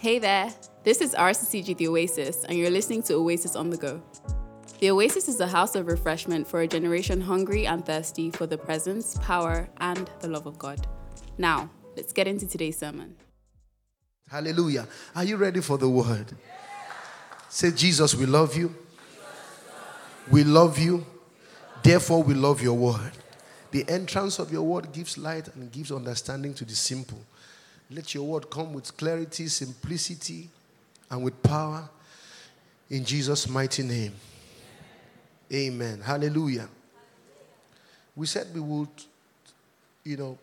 Hey there, this is RCCG The Oasis, and you're listening to Oasis on the Go. The Oasis is a house of refreshment for a generation hungry and thirsty for the presence, power, and the love of God. Now, let's get into today's sermon. Hallelujah. Are you ready for the word? Say, Jesus, we love you. We love you. Therefore, we love your word. The entrance of your word gives light and gives understanding to the simple. Let your word come with clarity, simplicity, and with power. In Jesus' mighty name. Amen. Hallelujah. We said we would, you know,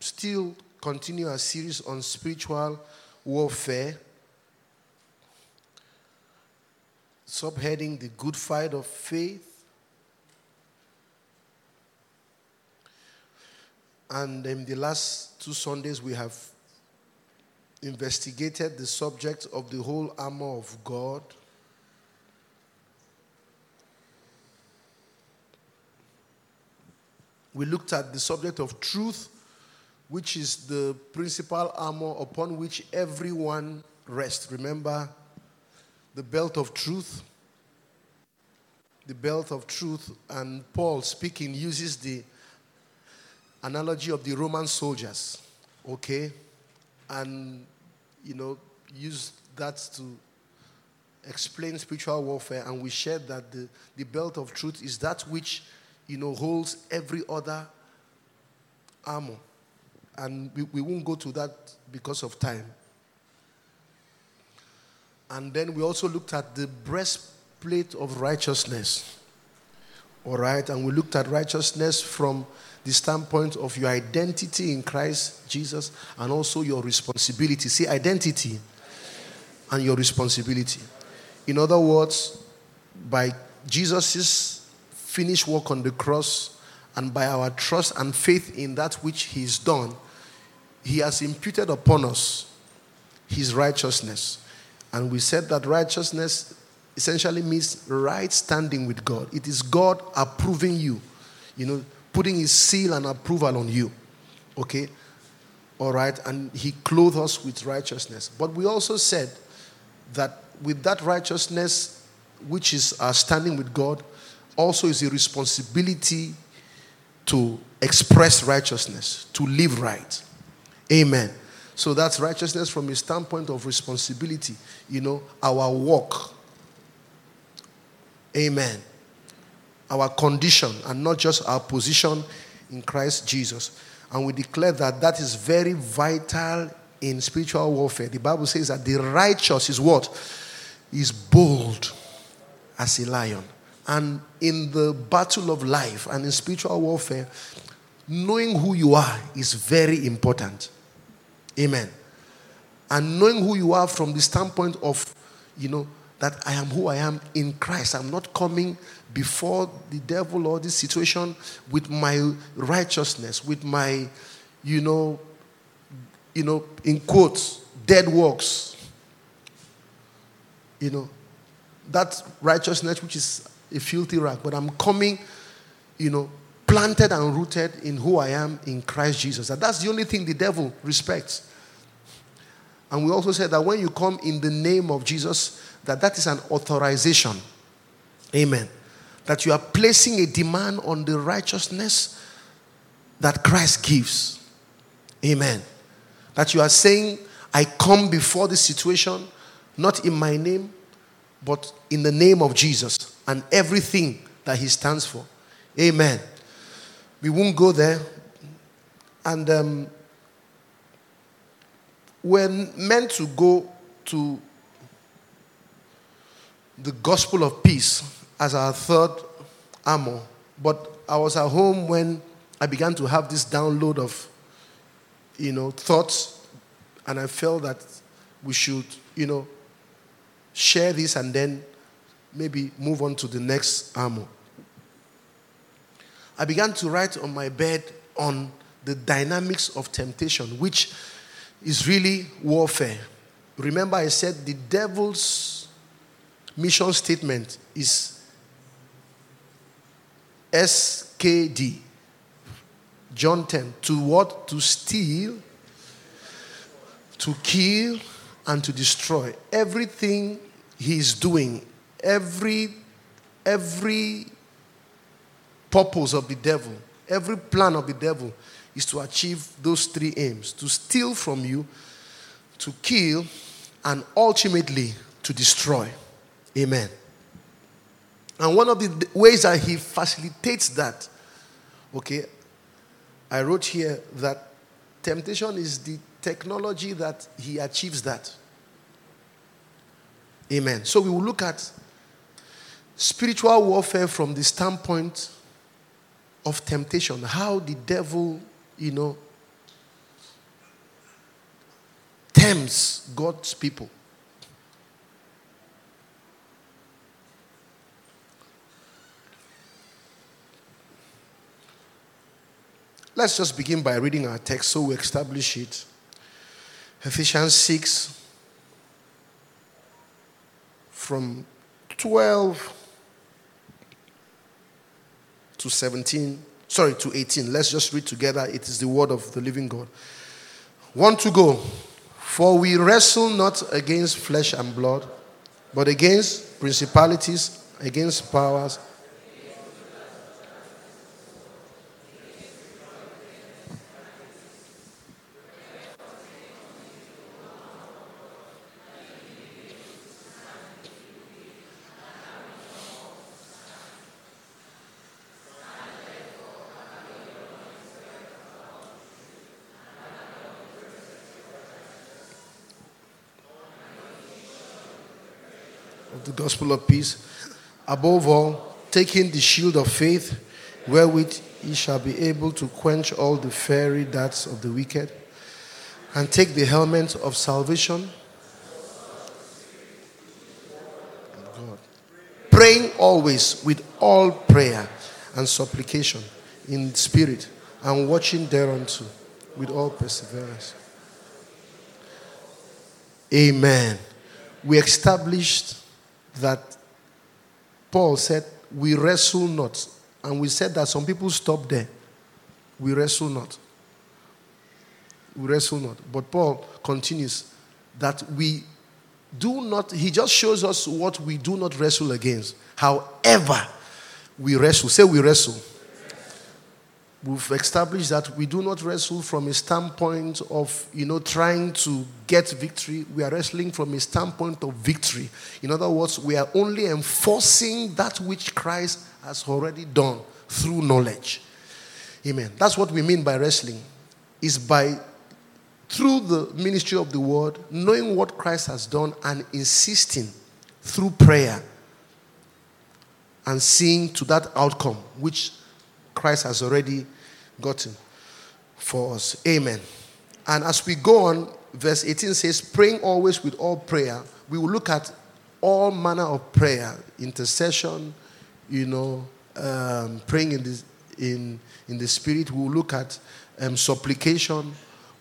still continue our series on spiritual warfare. Subheading the good fight of faith. And in the last two Sundays, we have investigated the subject of the whole armor of God. We looked at the subject of truth, which is the principal armor upon which everyone rests. Remember the belt of truth? The belt of truth, and Paul speaking uses the analogy of the Roman soldiers, okay? And, you know, use that to explain spiritual warfare. And we shared that the, the belt of truth is that which, you know, holds every other armor. And we, we won't go to that because of time. And then we also looked at the breastplate of righteousness. All right, and we looked at righteousness from the standpoint of your identity in Christ Jesus and also your responsibility. See, identity and your responsibility. In other words, by Jesus' finished work on the cross and by our trust and faith in that which He's done, He has imputed upon us His righteousness. And we said that righteousness essentially means right standing with God. It is God approving you, you know, putting his seal and approval on you. Okay? All right? And he clothed us with righteousness. But we also said that with that righteousness, which is our standing with God, also is a responsibility to express righteousness, to live right. Amen. So that's righteousness from a standpoint of responsibility. You know, our walk. Amen. Our condition and not just our position in Christ Jesus. And we declare that that is very vital in spiritual warfare. The Bible says that the righteous is what? Is bold as a lion. And in the battle of life and in spiritual warfare, knowing who you are is very important. Amen. And knowing who you are from the standpoint of, you know, that I am who I am in Christ. I'm not coming before the devil or this situation with my righteousness, with my, you know, you know, in quotes, dead works. You know, that righteousness which is a filthy rag, but I'm coming, you know, planted and rooted in who I am in Christ Jesus. And that's the only thing the devil respects. And we also said that when you come in the name of Jesus, that that is an authorization. Amen. That you are placing a demand on the righteousness that Christ gives. Amen. That you are saying, I come before this situation, not in my name, but in the name of Jesus and everything that He stands for. Amen. We won't go there. And um, we're meant to go to the gospel of peace as our third armor. But I was at home when I began to have this download of, you know, thoughts, and I felt that we should, you know, share this and then maybe move on to the next armor. I began to write on my bed on the dynamics of temptation, which is really warfare. Remember, I said the devil's mission statement is SKD. John 10. To what? To steal, to kill, and to destroy. Everything he's doing, every every purpose of the devil, every plan of the devil is to achieve those three aims to steal from you, to kill, and ultimately to destroy. Amen. And one of the ways that he facilitates that, okay, I wrote here that temptation is the technology that he achieves that. Amen. So we will look at spiritual warfare from the standpoint of temptation, how the devil, you know, tempts God's people. Let's just begin by reading our text so we establish it. Ephesians 6 from 12 to 17, sorry, to 18. Let's just read together. It is the word of the living God. One to go. For we wrestle not against flesh and blood, but against principalities, against powers the gospel of peace. Above all, taking the shield of faith, wherewith ye shall be able to quench all the fiery darts of the wicked, and take the helmet of salvation. God. Praying always with all prayer and supplication in spirit, and watching thereunto with all perseverance. Amen. We established that Paul said, We wrestle not. And we said that some people stop there. We wrestle not. We wrestle not. But Paul continues that we do not, he just shows us what we do not wrestle against. However, we wrestle. Say we wrestle we've established that we do not wrestle from a standpoint of you know trying to get victory. We are wrestling from a standpoint of victory. In other words we are only enforcing that which christ has already done through knowledge. Amen. That's what we mean by wrestling is by through the ministry of the word knowing what christ has done and insisting through prayer and seeing to that outcome which Christ has already gotten for us. Amen. And as we go on, verse 18 says, praying always with all prayer. We will look at all manner of prayer, intercession, you know, um, praying in the, in, in the spirit. We will look at um, supplication.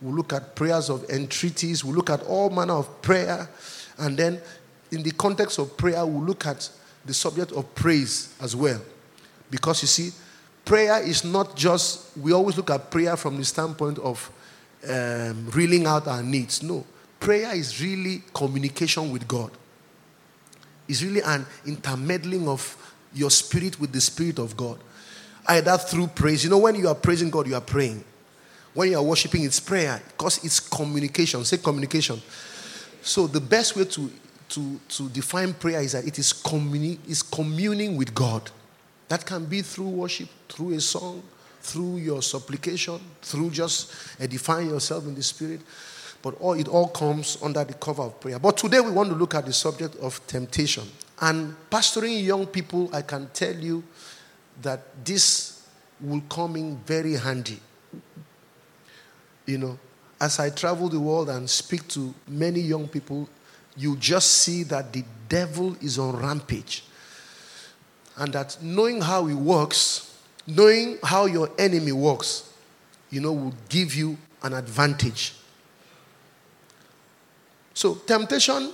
We'll look at prayers of entreaties. We'll look at all manner of prayer. And then, in the context of prayer, we'll look at the subject of praise as well. Because you see, prayer is not just, we always look at prayer from the standpoint of um, reeling out our needs. No. Prayer is really communication with God, it's really an intermeddling of your spirit with the spirit of God. Either through praise. You know, when you are praising God, you are praying. When you are worshiping, it's prayer because it's communication. Say communication. So the best way to, to, to define prayer is that it is, communi- is communing with God. That can be through worship, through a song, through your supplication, through just edifying yourself in the spirit. But all, it all comes under the cover of prayer. But today we want to look at the subject of temptation. And pastoring young people, I can tell you that this will come in very handy. You know, as I travel the world and speak to many young people, you just see that the devil is on rampage and that knowing how he works, knowing how your enemy works, you know, will give you an advantage. So, temptation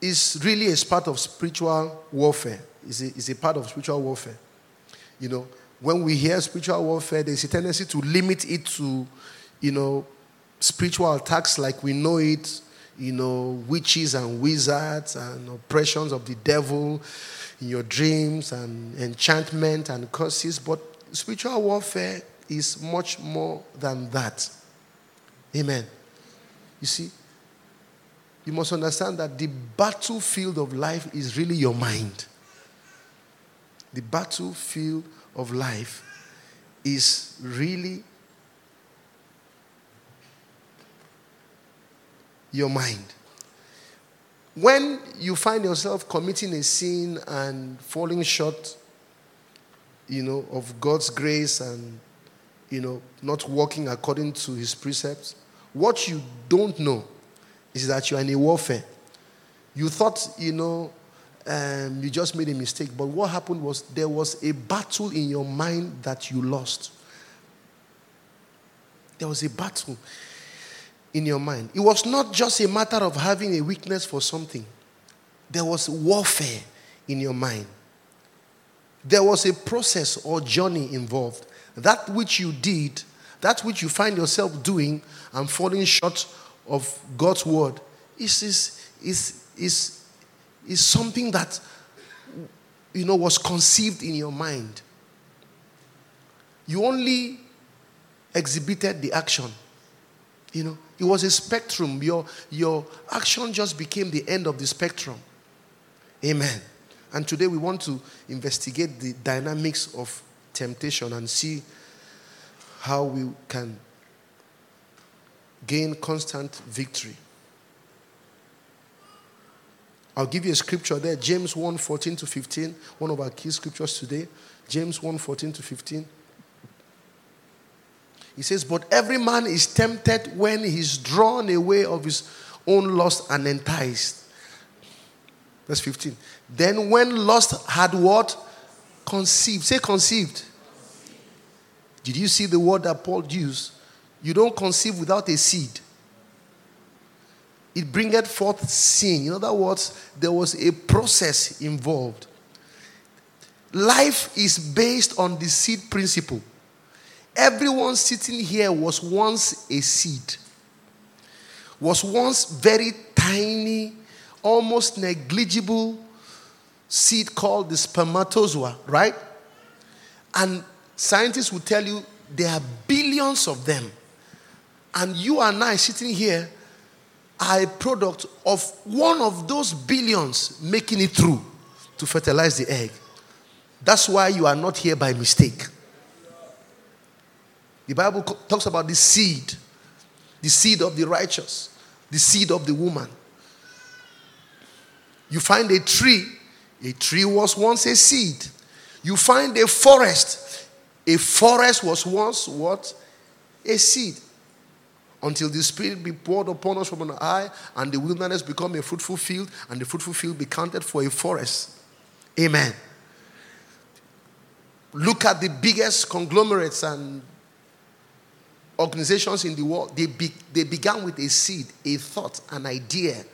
is really a part of spiritual warfare. Is a, is a part of spiritual warfare. You know, when we hear spiritual warfare, there's a tendency to limit it to, you know, spiritual attacks like we know it, you know, witches and wizards and oppressions of the devil in your dreams and enchantment and curses, but spiritual warfare is much more than that. Amen. You see, you must understand that the battlefield of life is really your mind. The battlefield of life is really your mind. When you find yourself committing a sin and falling short, you know, of God's grace and, you know, not walking according to his precepts, what you don't know is that you are in a warfare. You thought, you know, um, you just made a mistake, but what happened was there was a battle in your mind that you lost. There was a battle in your mind. It was not just a matter of having a weakness for something, there was warfare in your mind. There was a process or journey involved. That which you did, that which you find yourself doing and falling short of God's word is, is, is, is, is something that you know was conceived in your mind. You only exhibited the action. You know, it was a spectrum. Your, your action just became the end of the spectrum. Amen. And today we want to investigate the dynamics of temptation and see how we can gain constant victory. I'll give you a scripture there, James 1 14 to 15, one of our key scriptures today. James 1 14 to 15. He says, But every man is tempted when he's drawn away of his own lust and enticed. Verse 15. Then when lust had what? Conceived. Say conceived. Did you see the word that Paul used? You don't conceive without a seed. It bringeth forth sin. In other words, there was a process involved. Life is based on the seed principle. Everyone sitting here was once a seed, was once very tiny, almost negligible seed called the spermatozoa, right? And scientists will tell you there are billions of them. And you and I sitting here are a product of one of those billions making it through to fertilize the egg. That's why you are not here by mistake. The Bible talks about the seed, the seed of the righteous, the seed of the woman. You find a tree, a tree was once a seed. You find a forest, a forest was once what? A seed. Until the Spirit be poured upon us from on high, and the wilderness become a fruitful field, and the fruitful field be counted for a forest. Amen. Look at the biggest conglomerates and organizations in the world, they, be, they began with a seed, a thought, an idea.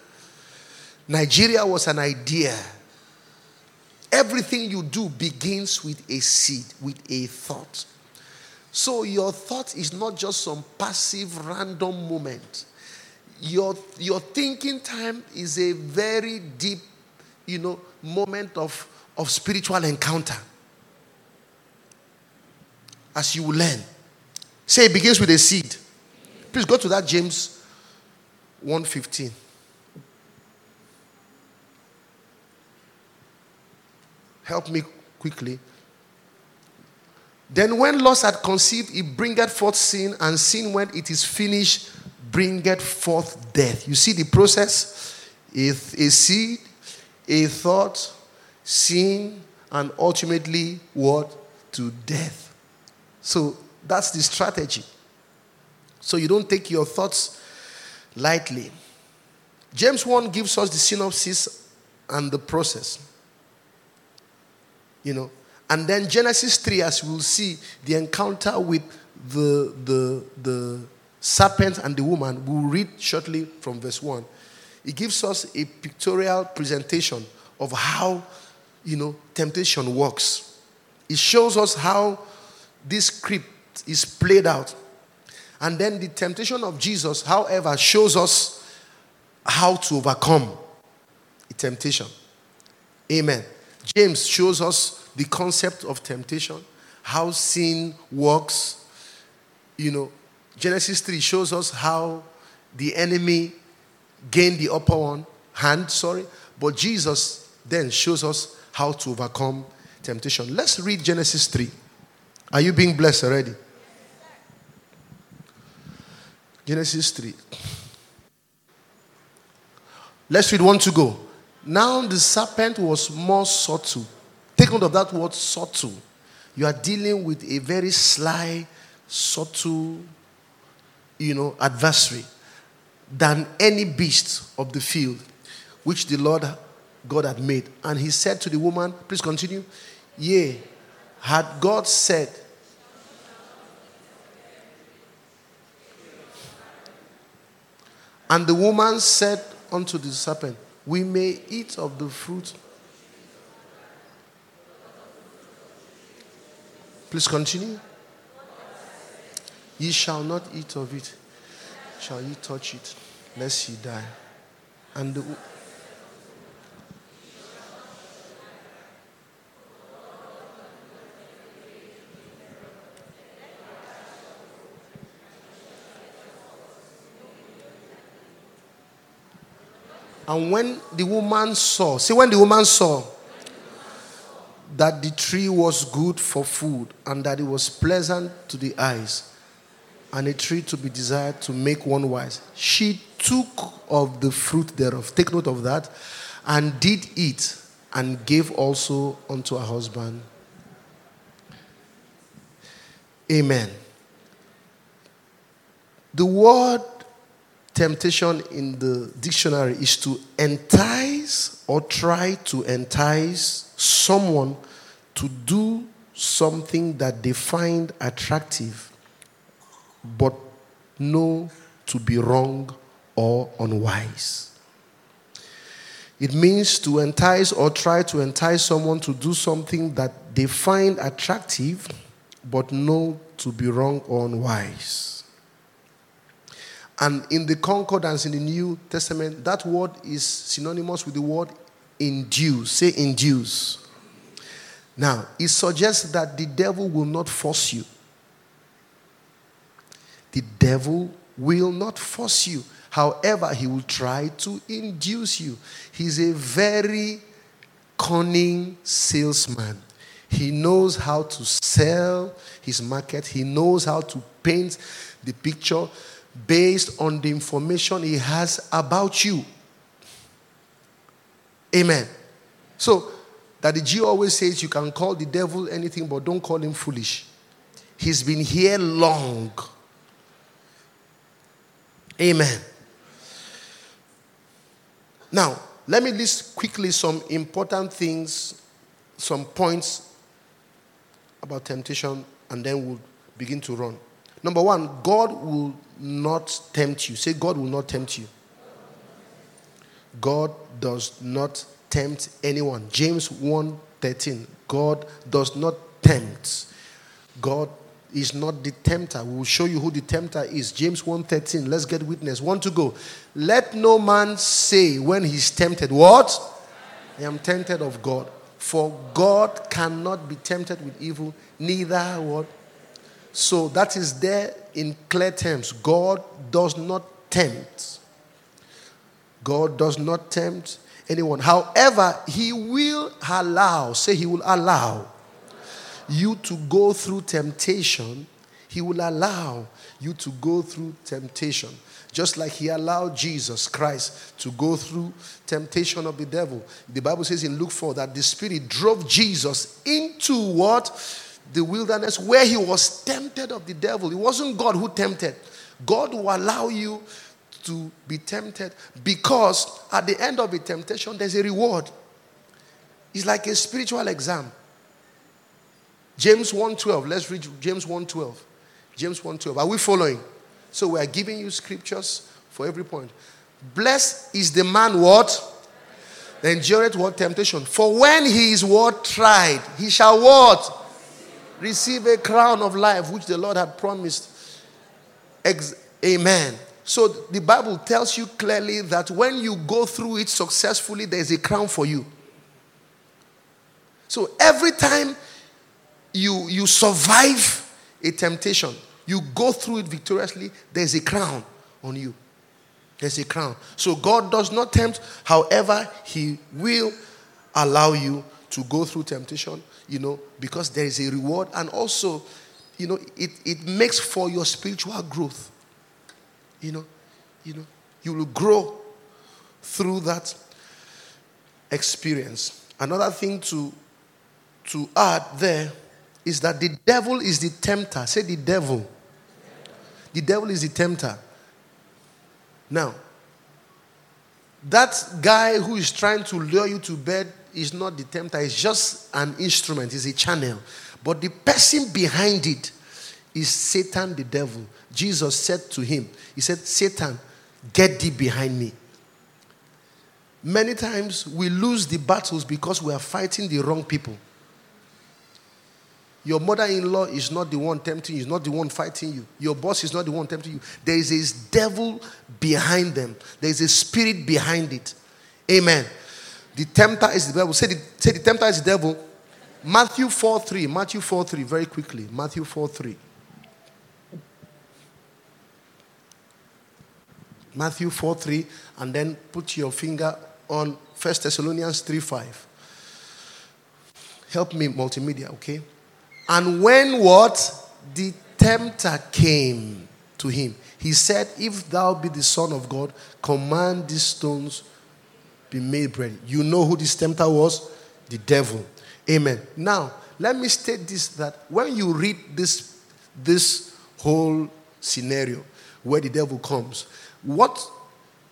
Nigeria was an idea. Everything you do begins with a seed, with a thought. So your thought is not just some passive, random moment. Your, your thinking time is a very deep, you know, moment of, of spiritual encounter. As you learn. Say it begins with a seed. Please go to that James 1:15. Help me quickly. Then when lust had conceived, it bringeth forth sin, and sin when it is finished, bringeth forth death. You see the process? A, a seed, a thought, sin, and ultimately what? To death. So that's the strategy. So you don't take your thoughts lightly. James 1 gives us the synopsis and the process. You know, and then Genesis 3, as we'll see, the encounter with the, the, the serpent and the woman, we'll read shortly from verse 1. It gives us a pictorial presentation of how, you know, temptation works. It shows us how this script is played out. And then the temptation of Jesus, however, shows us how to overcome a temptation. Amen. James shows us the concept of temptation, how sin works. You know, Genesis 3 shows us how the enemy gained the upper one hand, sorry, but Jesus then shows us how to overcome temptation. Let's read Genesis 3. Are you being blessed already? Genesis 3. Let's read one to go. Now the serpent was more subtle. Take note of that word subtle. You are dealing with a very sly, subtle, you know, adversary than any beast of the field which the Lord God had made. And he said to the woman, please continue, Yea, had God said, And the woman said unto the serpent, We may eat of the fruit. Please continue. Ye shall not eat of it, shall ye touch it, lest ye die. And the, And when the woman saw, see, when the woman saw that the tree was good for food and that it was pleasant to the eyes and a tree to be desired to make one wise, she took of the fruit thereof. Take note of that. And did eat and gave also unto her husband. Amen. The word temptation in the dictionary is to entice or try to entice someone to do something that they find attractive but know to be wrong or unwise. It means to entice or try to entice someone to do something that they find attractive but know to be wrong or unwise. And in the concordance in the New Testament, that word is synonymous with the word induce. Say induce. Now, it suggests that the devil will not force you. The devil will not force you. However, he will try to induce you. He's a very cunning salesman. He knows how to sell his market, he knows how to paint the picture based on the information he has about you. Amen. So, that the G always says you can call the devil anything, but don't call him foolish. He's been here long. Amen. Now, let me list quickly some important things, some points about temptation, and then we'll begin to run. Number one, God will not tempt you. Say, God will not tempt you. God does not tempt anyone. James 1 13. God does not tempt. God is not the tempter. We will show you who the tempter is. James 1 13. Let's get witness. One to go. Let no man say when he's tempted, What? I am tempted of God. For God cannot be tempted with evil, neither what? So that is there in clear terms. God does not tempt. God does not tempt anyone. However, He will allow, say, He will allow you to go through temptation. He will allow you to go through temptation. Just like He allowed Jesus Christ to go through temptation of the devil. The Bible says in Luke 4 that the Spirit drove Jesus into what? The wilderness where he was tempted of the devil. It wasn't God who tempted. God will allow you to be tempted because at the end of the temptation, there's a reward. It's like a spiritual exam. James 1:12. Let's read James 1:12. James 1:12. Are we following? So we are giving you scriptures for every point. Blessed is the man what? The endureth what temptation. For when he is what tried, he shall what? Receive a crown of life which the Lord had promised Ex- Amen. So the Bible tells you clearly that when you go through it successfully, there's a crown for you. So every time you, you survive a temptation, you go through it victoriously, there's a crown on you. There's a crown. So God does not tempt, however, He will allow you to go through temptation, you know, because there is a reward. And also, you know, it, it makes for your spiritual growth. You know, you know, you will grow through that experience. Another thing to to add there is that the devil is the tempter. Say the devil. The devil is the tempter. Now, that guy who is trying to lure you to bed is not the tempter, it's just an instrument, it's a channel. But the person behind it is Satan, the devil. Jesus said to him, He said, Satan, get thee behind me. Many times we lose the battles because we are fighting the wrong people. Your mother in law is not the one tempting you, is not the one fighting you. Your boss is not the one tempting you. There is a devil behind them, there is a spirit behind it. Amen. The tempter is the devil. Say the, say the tempter is the devil. Matthew 4 3. Matthew 4 3. Very quickly. Matthew 4 3. Matthew 4 3. And then put your finger on 1 Thessalonians 3 5. Help me, multimedia, okay? And when what? The tempter came to him, he said, If thou be the Son of God, command these stones be made bread. You know who this tempter was? The devil. Amen. Now, let me state this that when you read this, this whole scenario where the devil comes, what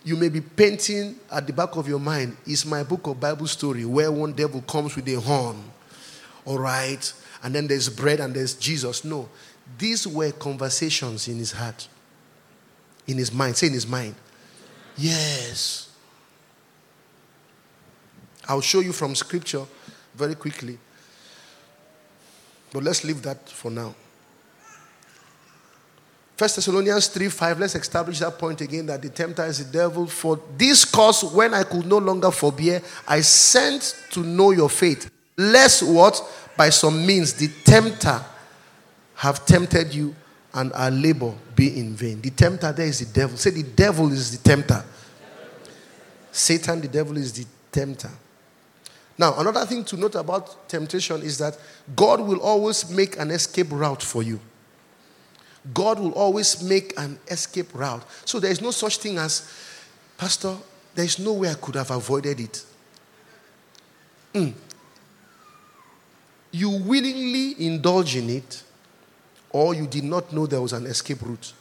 you may be painting at the back of your mind is my book of Bible story where one devil comes with a horn. All right and then there's bread and there's Jesus. No. These were conversations in his heart, in his mind. Say in his mind. Yes. I'll show you from scripture very quickly. But let's leave that for now. First Thessalonians 3 5, let's establish that point again that the tempter is the devil. For this cause, when I could no longer forbear, I sent to know your faith. Lest what? by some means the tempter have tempted you and our labor be in vain. The tempter there is the devil. Say the devil is the tempter. Satan, the devil, is the tempter. Now, another thing to note about temptation is that God will always make an escape route for you. God will always make an escape route. So there is no such thing as, Pastor, there is no way I could have avoided it. Mm you willingly indulge in it, or you did not know there was an escape route.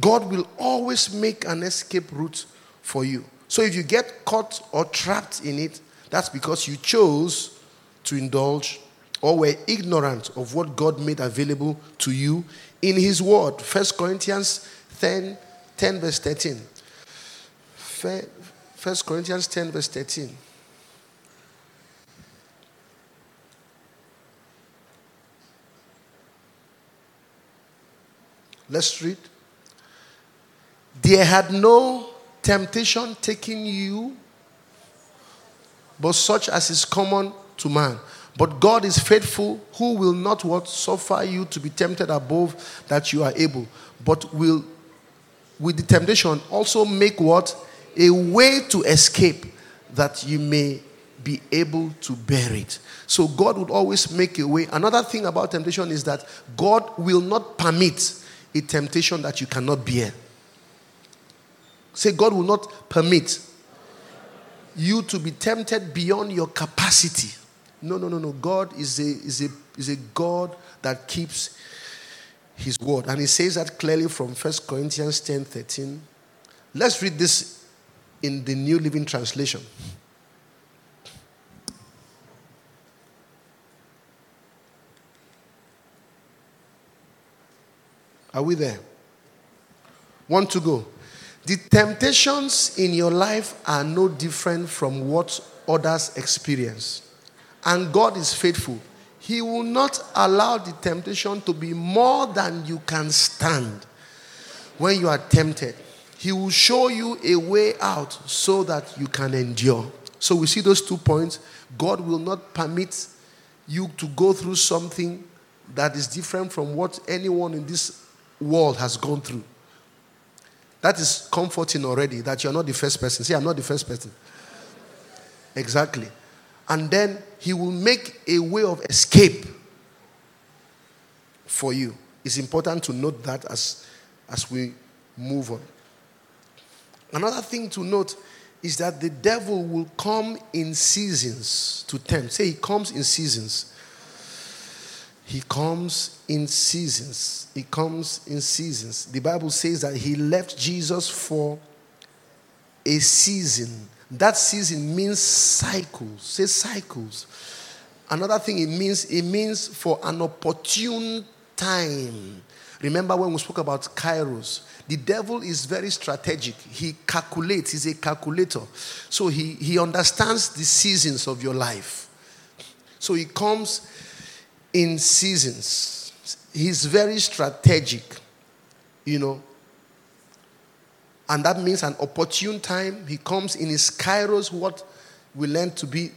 God will always make an escape route for you. So if you get caught or trapped in it, that's because you chose to indulge or were ignorant of what God made available to you in His Word. 1 Corinthians 10, 10 verse 13. 1 Corinthians 10, verse 13. Let's read. There had no temptation taking you, but such as is common to man. But God is faithful, who will not what suffer you to be tempted above that you are able, but will with the temptation also make what a way to escape that you may be able to bear it. So God would always make a way. Another thing about temptation is that God will not permit a temptation that you cannot bear. Say, God will not permit you to be tempted beyond your capacity. No, no, no, no. God is a, is a, is a God that keeps his word. And he says that clearly from 1 Corinthians 10 13. Let's read this in the New Living Translation. Are we there? Want to go? The temptations in your life are no different from what others experience. And God is faithful. He will not allow the temptation to be more than you can stand when you are tempted. He will show you a way out so that you can endure. So we see those two points. God will not permit you to go through something that is different from what anyone in this world has gone through. That is comforting already that you're not the first person. See, I'm not the first person. Exactly. And then he will make a way of escape for you. It's important to note that as, as we move on. Another thing to note is that the devil will come in seasons to tempt. Say he comes in seasons. He comes in seasons. He comes in seasons. The Bible says that he left Jesus for a season. That season means cycles. Say cycles. Another thing it means, it means for an opportune time. Remember when we spoke about kairos? The devil is very strategic. He calculates, he's a calculator. So he, he understands the seasons of your life. So he comes in seasons. He's very strategic, you know. And that means an opportune time. He comes in his kairos, what we learn to be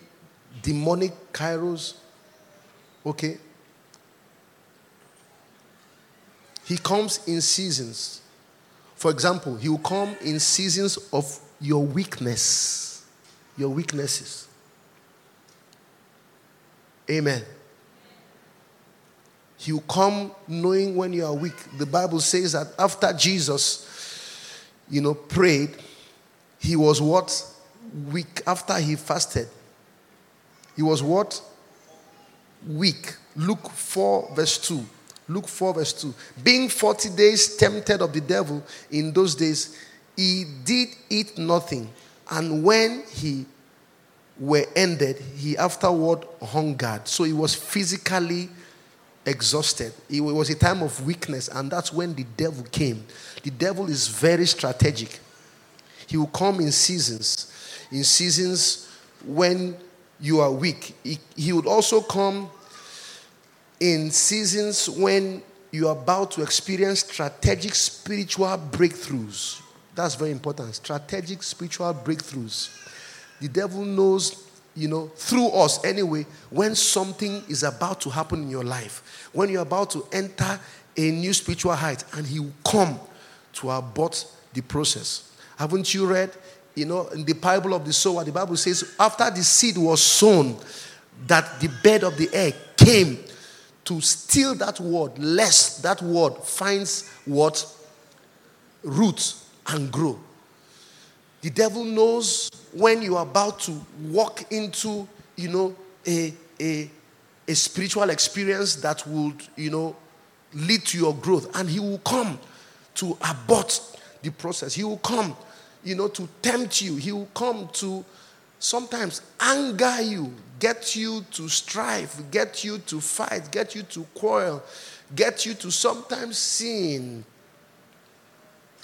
demonic kairos. Okay? He comes in seasons. For example, he will come in seasons of your weakness, your weaknesses. Amen. He will come knowing when you are weak. The Bible says that after Jesus, you know, prayed, he was what? Weak. After he fasted, he was what? Weak. Luke 4, verse 2. Luke 4, verse 2. Being 40 days tempted of the devil in those days, he did eat nothing. And when he were ended, he afterward hungered. So he was physically exhausted. It was a time of weakness, and that's when the devil came. The devil is very strategic. He will come in seasons, in seasons when you are weak. He, he would also come in seasons when you are about to experience strategic spiritual breakthroughs. That's very important. Strategic spiritual breakthroughs. The devil knows you know, through us anyway, when something is about to happen in your life, when you're about to enter a new spiritual height, and He will come to abort the process. Haven't you read, you know, in the Bible of the sower, the Bible says, after the seed was sown, that the bed of the air came to steal that word, lest that word finds what? Roots and grow. The devil knows when you are about to walk into, you know, a, a, a spiritual experience that would, you know, lead to your growth. And he will come to abort the process. He will come, you know, to tempt you. He will come to sometimes anger you, get you to strive, get you to fight, get you to quarrel, get you to sometimes sin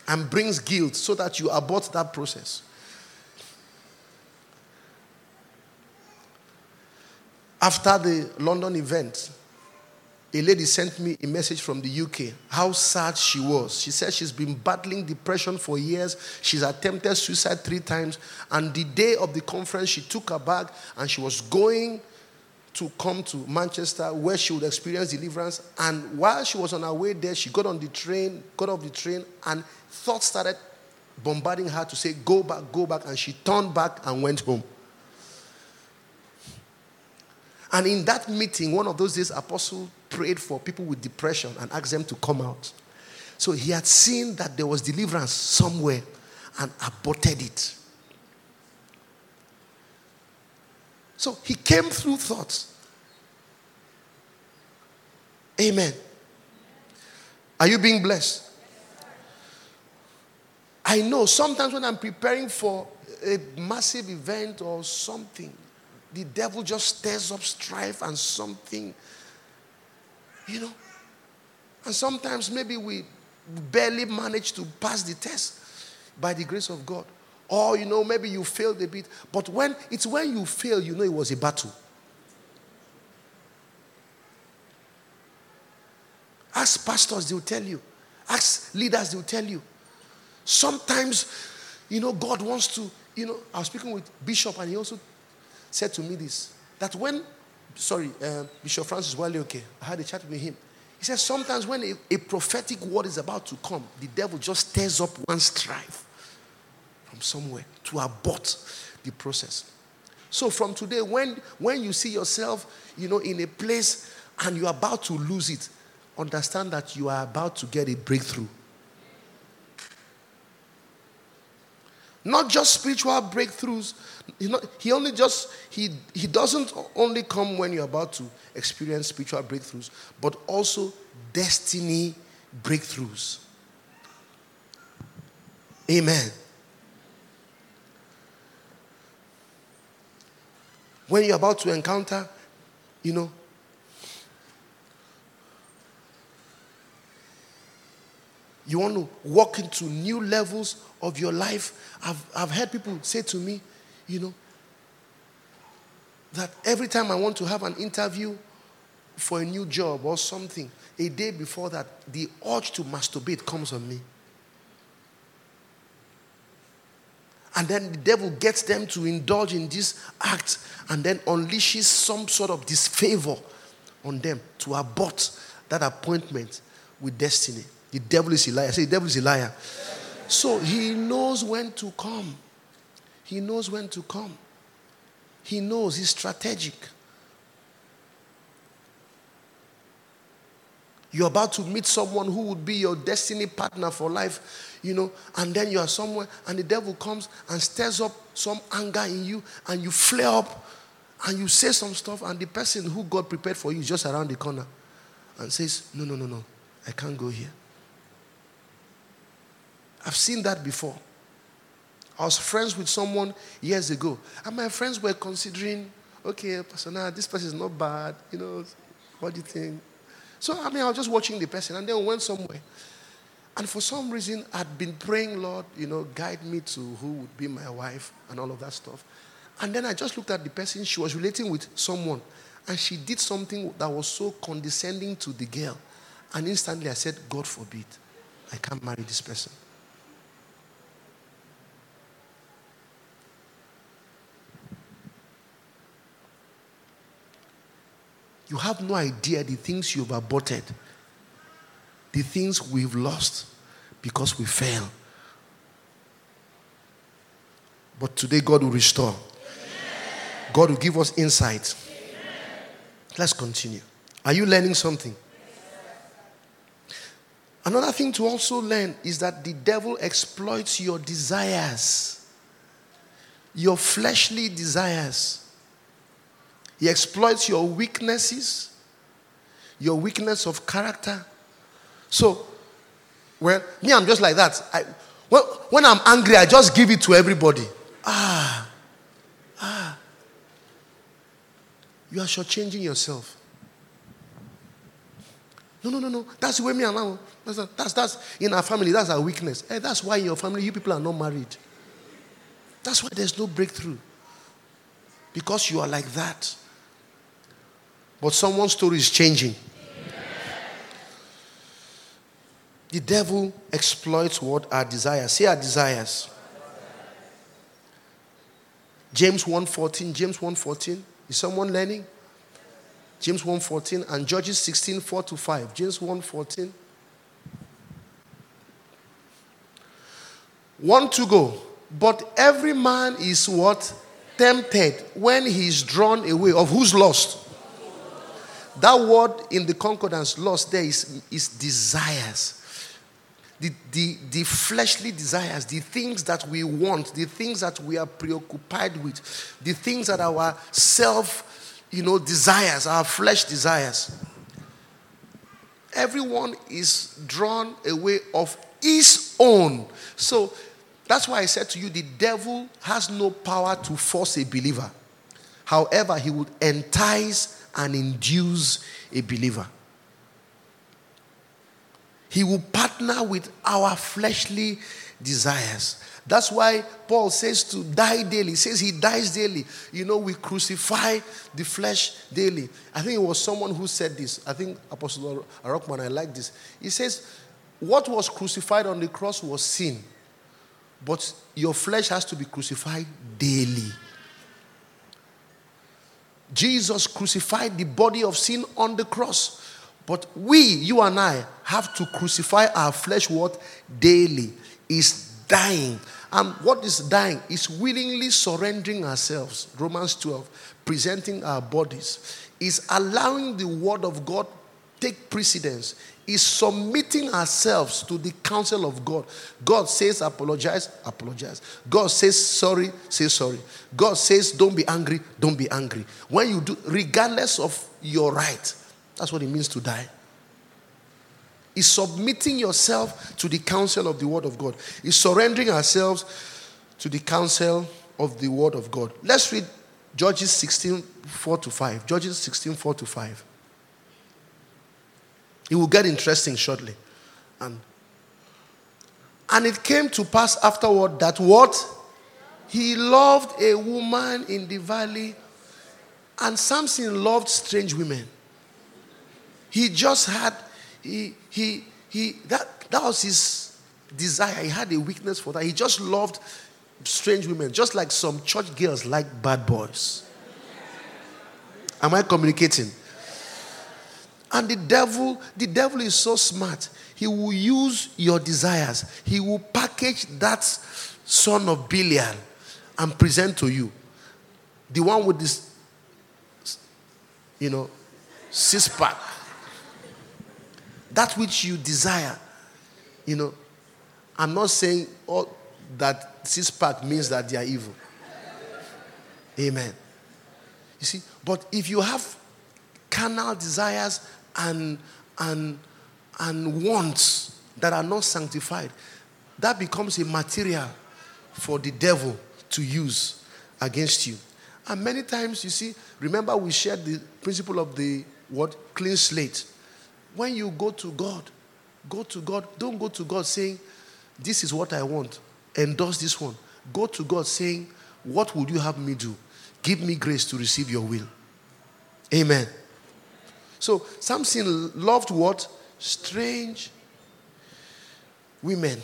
and brings guilt so that you abort that process. After the London event, a lady sent me a message from the UK how sad she was. She said she's been battling depression for years. She's attempted suicide three times. And the day of the conference, she took her bag and she was going to come to Manchester where she would experience deliverance. And while she was on her way there, she got on the train, got off the train, and thoughts started bombarding her to say, Go back, go back. And she turned back and went home. And in that meeting, one of those days, Apostle prayed for people with depression and asked them to come out. So he had seen that there was deliverance somewhere and aborted it. So he came through thoughts. Amen. Are you being blessed? I know sometimes when I'm preparing for a massive event or something, the devil just stirs up strife and something, you know. And sometimes maybe we barely manage to pass the test by the grace of God. Or, you know, maybe you failed a bit. But when it's when you fail, you know it was a battle. Ask pastors, they'll tell you. Ask leaders, they'll tell you. Sometimes, you know, God wants to, you know, I was speaking with Bishop and he also said to me this that when, sorry, uh, Bishop Francis Wale, okay, I had a chat with him. He said sometimes when a, a prophetic word is about to come, the devil just stirs up one strife from somewhere to abort the process. So from today, when, when you see yourself, you know, in a place and you're about to lose it, understand that you are about to get a breakthrough. Not just spiritual breakthroughs. he only just he he doesn't only come when you're about to experience spiritual breakthroughs, but also destiny breakthroughs. Amen. When you're about to encounter, you know, you want to walk into new levels of your life. I've, I've heard people say to me, you know, that every time I want to have an interview for a new job or something, a day before that, the urge to masturbate comes on me. And then the devil gets them to indulge in this act and then unleashes some sort of disfavor on them to abort that appointment with destiny. The devil is a liar. Say, the devil is a liar. So he knows when to come. He knows when to come. He knows he's strategic. You're about to meet someone who would be your destiny partner for life, you know, and then you are somewhere and the devil comes and stirs up some anger in you and you flare up and you say some stuff and the person who God prepared for you is just around the corner and says, No, no, no, no, I can't go here. I've seen that before. I was friends with someone years ago, and my friends were considering, okay, now this person is not bad, you know, what do you think? So, I mean, I was just watching the person, and then went somewhere. And for some reason, I'd been praying, Lord, you know, guide me to who would be my wife and all of that stuff. And then I just looked at the person, she was relating with someone, and she did something that was so condescending to the girl. And instantly I said, God forbid, I can't marry this person. You have no idea the things you've aborted, the things we've lost because we fail. But today, God will restore. God will give us insight. Let's continue. Are you learning something? Another thing to also learn is that the devil exploits your desires, your fleshly desires. He exploits your weaknesses, your weakness of character. So, well, me, I'm just like that. I, when, when I'm angry, I just give it to everybody. Ah, ah. You are shortchanging yourself. No, no, no, no. That's the way me and now. That's, that's, that's in our family. That's our weakness. Hey, that's why in your family, you people are not married. That's why there's no breakthrough. Because you are like that. But someone's story is changing. The devil exploits what our desires. See our desires. James 1:14. James 1:14. Is someone learning? James 1:14 and Judges 16:4 to 5. James 1:14. One to go. But every man is what? Tempted when he is drawn away. Of who's lost? That word in the concordance lost there is, is desires. The, the, the fleshly desires, the things that we want, the things that we are preoccupied with, the things that our self, you know, desires, our flesh desires. Everyone is drawn away of his own. So that's why I said to you the devil has no power to force a believer. However, he would entice and induce a believer. He will partner with our fleshly desires. That's why Paul says to die daily. He says he dies daily. You know, we crucify the flesh daily. I think it was someone who said this. I think Apostle Rockman, I like this. He says, What was crucified on the cross was sin, but your flesh has to be crucified daily. Jesus crucified the body of sin on the cross. But we, you and I, have to crucify our flesh what? Daily. Is dying. And what is dying is willingly surrendering ourselves. Romans 12, presenting our bodies. Is allowing the word of God take precedence. Is submitting ourselves to the counsel of God. God says apologize, apologize. God says sorry, say sorry. God says don't be angry, don't be angry. When you do, regardless of your right, that's what it means to die. Is submitting yourself to the counsel of the Word of God. Is surrendering ourselves to the counsel of the Word of God. Let's read Judges 16, 4 to 5. Judges 16, 4 to 5. It will get interesting shortly. And, and it came to pass afterward that what? He loved a woman in the valley, and Samson loved strange women. He just had, he, he, he, that, that was his desire. He had a weakness for that. He just loved strange women, just like some church girls like bad boys. Am I communicating? And the devil, the devil is so smart. He will use your desires. He will package that son of Belial and present to you. The one with this, you know, six pack that which you desire. You know, I'm not saying all that six pack means that they are evil. Amen. You see, but if you have carnal desires and and and wants that are not sanctified, that becomes a material for the devil to use against you. And many times, you see, remember we shared the principle of the what clean slate. When you go to God, go to God. Don't go to God saying, This is what I want. Endorse this one. Go to God saying, What would you have me do? Give me grace to receive your will. Amen. So Samson loved what? Strange women.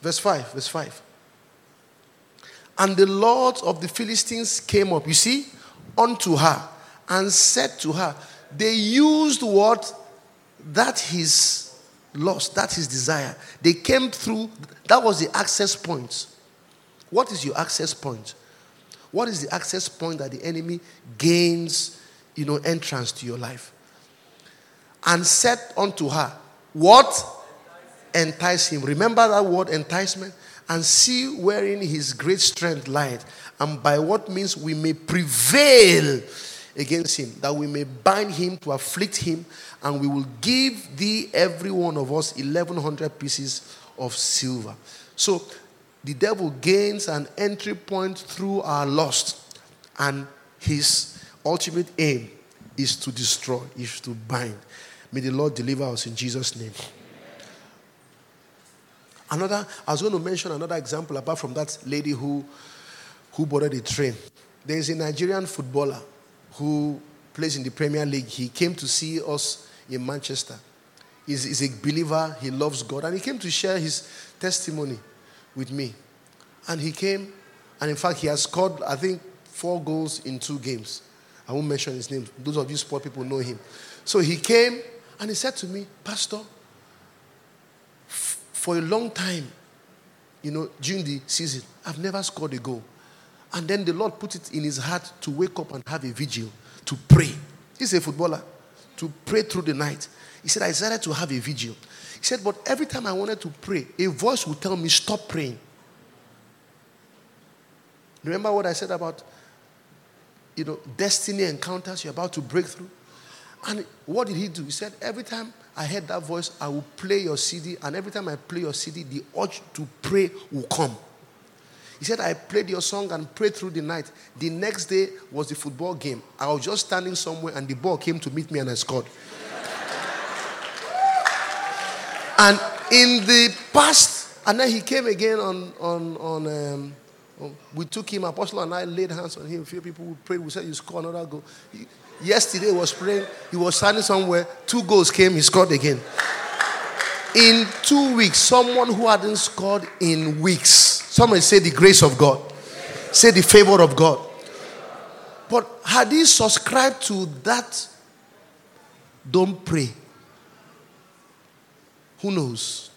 Verse 5, verse 5. And the lords of the Philistines came up, you see, unto her and said to her, They used what? That his lost, that his desire. They came through, that was the access point. What is your access point? What is the access point that the enemy gains, you know, entrance to your life? And said unto her, What? Entice him. Remember that word enticement? And see wherein his great strength lied, and by what means we may prevail against him, that we may bind him to afflict him, and we will give thee every one of us 1100 pieces of silver. So the devil gains an entry point through our lust, and his ultimate aim is to destroy, is to bind. May the Lord deliver us in Jesus' name. Another, I was going to mention another example apart from that lady who, who boarded a train. There is a Nigerian footballer who plays in the Premier League. He came to see us in Manchester. He's, he's a believer, he loves God, and he came to share his testimony with me. And he came, and in fact, he has scored, I think, four goals in two games. I won't mention his name. Those of you sport people know him. So he came and he said to me, Pastor, f- for a long time, you know, during the season, I've never scored a goal. And then the Lord put it in his heart to wake up and have a vigil, to pray. He's a footballer, to pray through the night. He said, I decided to have a vigil. He said, but every time I wanted to pray, a voice would tell me, stop praying. Remember what I said about, you know, destiny encounters, you're about to break through? And what did he do? He said, every time I heard that voice, I will play your CD, and every time I play your CD, the urge to pray will come. He said, I played your song and prayed through the night. The next day was the football game. I was just standing somewhere and the ball came to meet me and I scored. and In the past, and then he came again on, on, on, um, we took him, Apostle and I laid hands on him. A few people prayed. We said, You score another goal. He, yesterday was praying. He was standing somewhere. Two goals came. He scored again. In two weeks, someone who hadn't scored in weeks, somebody say the grace of God, say the favor of God. But had he subscribed to that, don't pray. Who knows?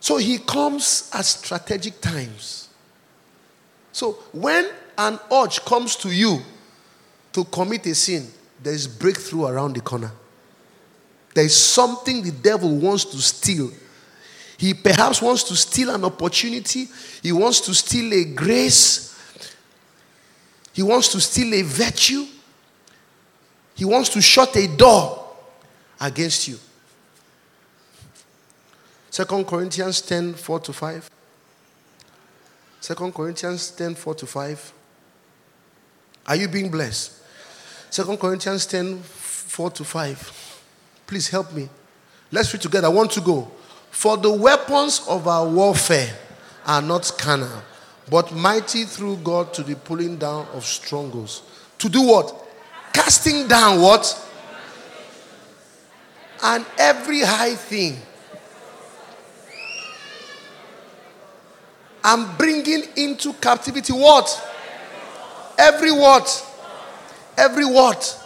So he comes at strategic times. So when an urge comes to you to commit a sin, there is breakthrough around the corner. There is something the devil wants to steal. He perhaps wants to steal an opportunity, he wants to steal a grace, he wants to steal a virtue, he wants to shut a door against you. Second Corinthians 10 4 to 5. Second Corinthians 10 4 to 5. Are you being blessed? Second Corinthians 10 4 to 5. Please help me. Let's read together. I want to go. For the weapons of our warfare are not carnal, but mighty through God to the pulling down of strongholds. To do what? Casting down what? And every high thing. I'm bringing into captivity what? Every what? Every what?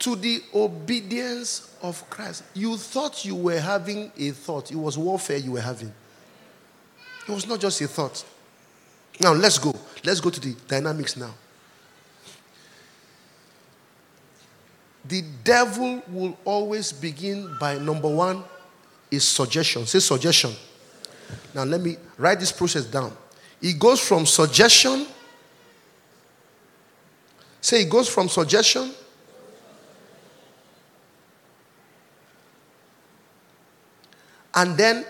To the obedience of Christ. You thought you were having a thought, it was warfare you were having. It was not just a thought. Now, let's go. Let's go to the dynamics now. The devil will always begin by number one is suggestion. Say suggestion. Now, let me write this process down. It goes from suggestion. Say it goes from suggestion And then,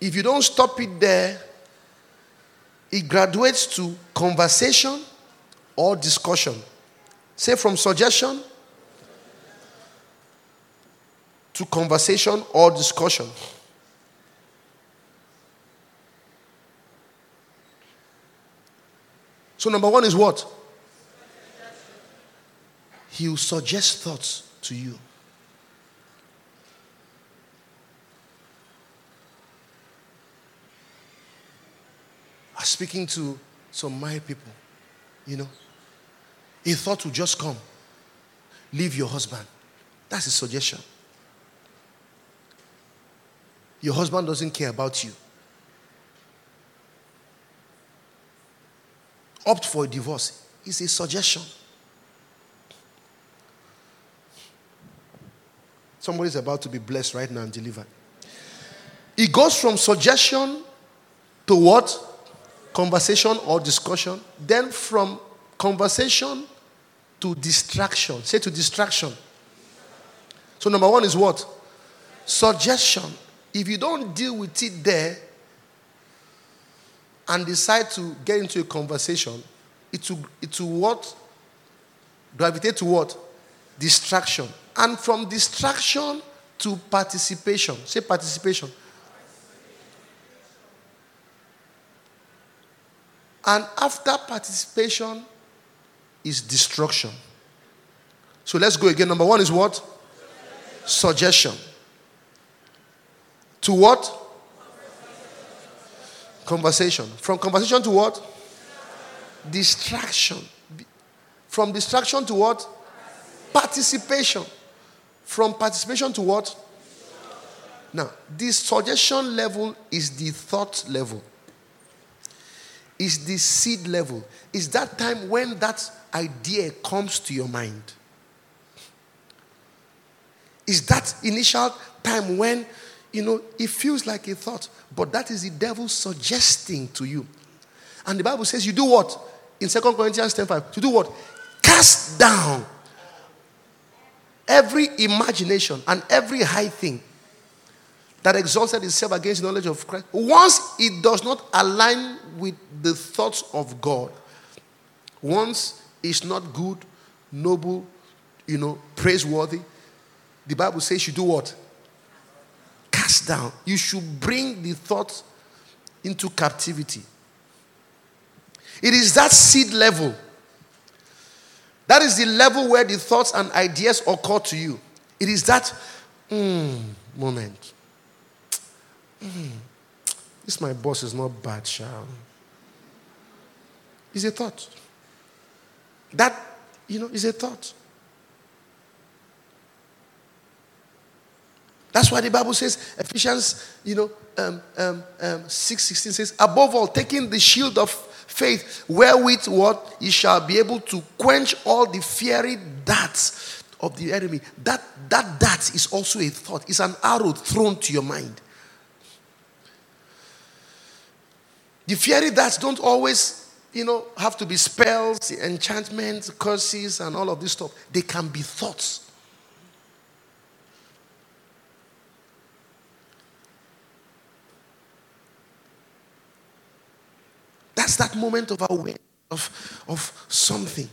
if you don't stop it there, it graduates to conversation or discussion. Say from suggestion to conversation or discussion. So, number one is what? He will suggest thoughts to you. Speaking to some my people, you know. He thought would just come. Leave your husband. That's a suggestion. Your husband doesn't care about you. Opt for a divorce. It's a suggestion. Somebody's about to be blessed right now and delivered. It goes from suggestion to what? Conversation or discussion, then from conversation to distraction. Say to distraction. So, number one is what? Suggestion. If you don't deal with it there and decide to get into a conversation, it will, it will what? Gravitate to what? Distraction. And from distraction to participation. Say participation. And after participation is destruction. So let's go again. Number one is what? Suggestion. To what? Conversation. From conversation to what? Distraction. From distraction to what? Participation. From participation to what? Now, this suggestion level is the thought level is the seed level. Is that time when that idea comes to your mind. Is that initial time when, you know, it feels like a thought, but that is the devil suggesting to you. And the Bible says you do what? In 2 Corinthians 10 5, to do what? Cast down every imagination and every high thing that exalted itself against knowledge of Christ, once it does not align with the thoughts of God, once it's not good, noble, you know, praiseworthy, the Bible says you do what? Cast down. You should bring the thoughts into captivity. It is that seed level. That is the level where the thoughts and ideas occur to you. It is that mm, moment. Mm, this my boss is not bad, Sham. It's a thought. That, you know, is a thought. That's why the Bible says, Ephesians, you know, um, um, um, 6 16 says, above all, taking the shield of faith, wherewith what ye shall be able to quench all the fiery darts of the enemy. That that dart is also a thought, it's an arrow thrown to your mind. The fiery darts don't always, you know, have to be spells, enchantments, curses, and all of this stuff. They can be thoughts. That's that moment of awareness of, of something.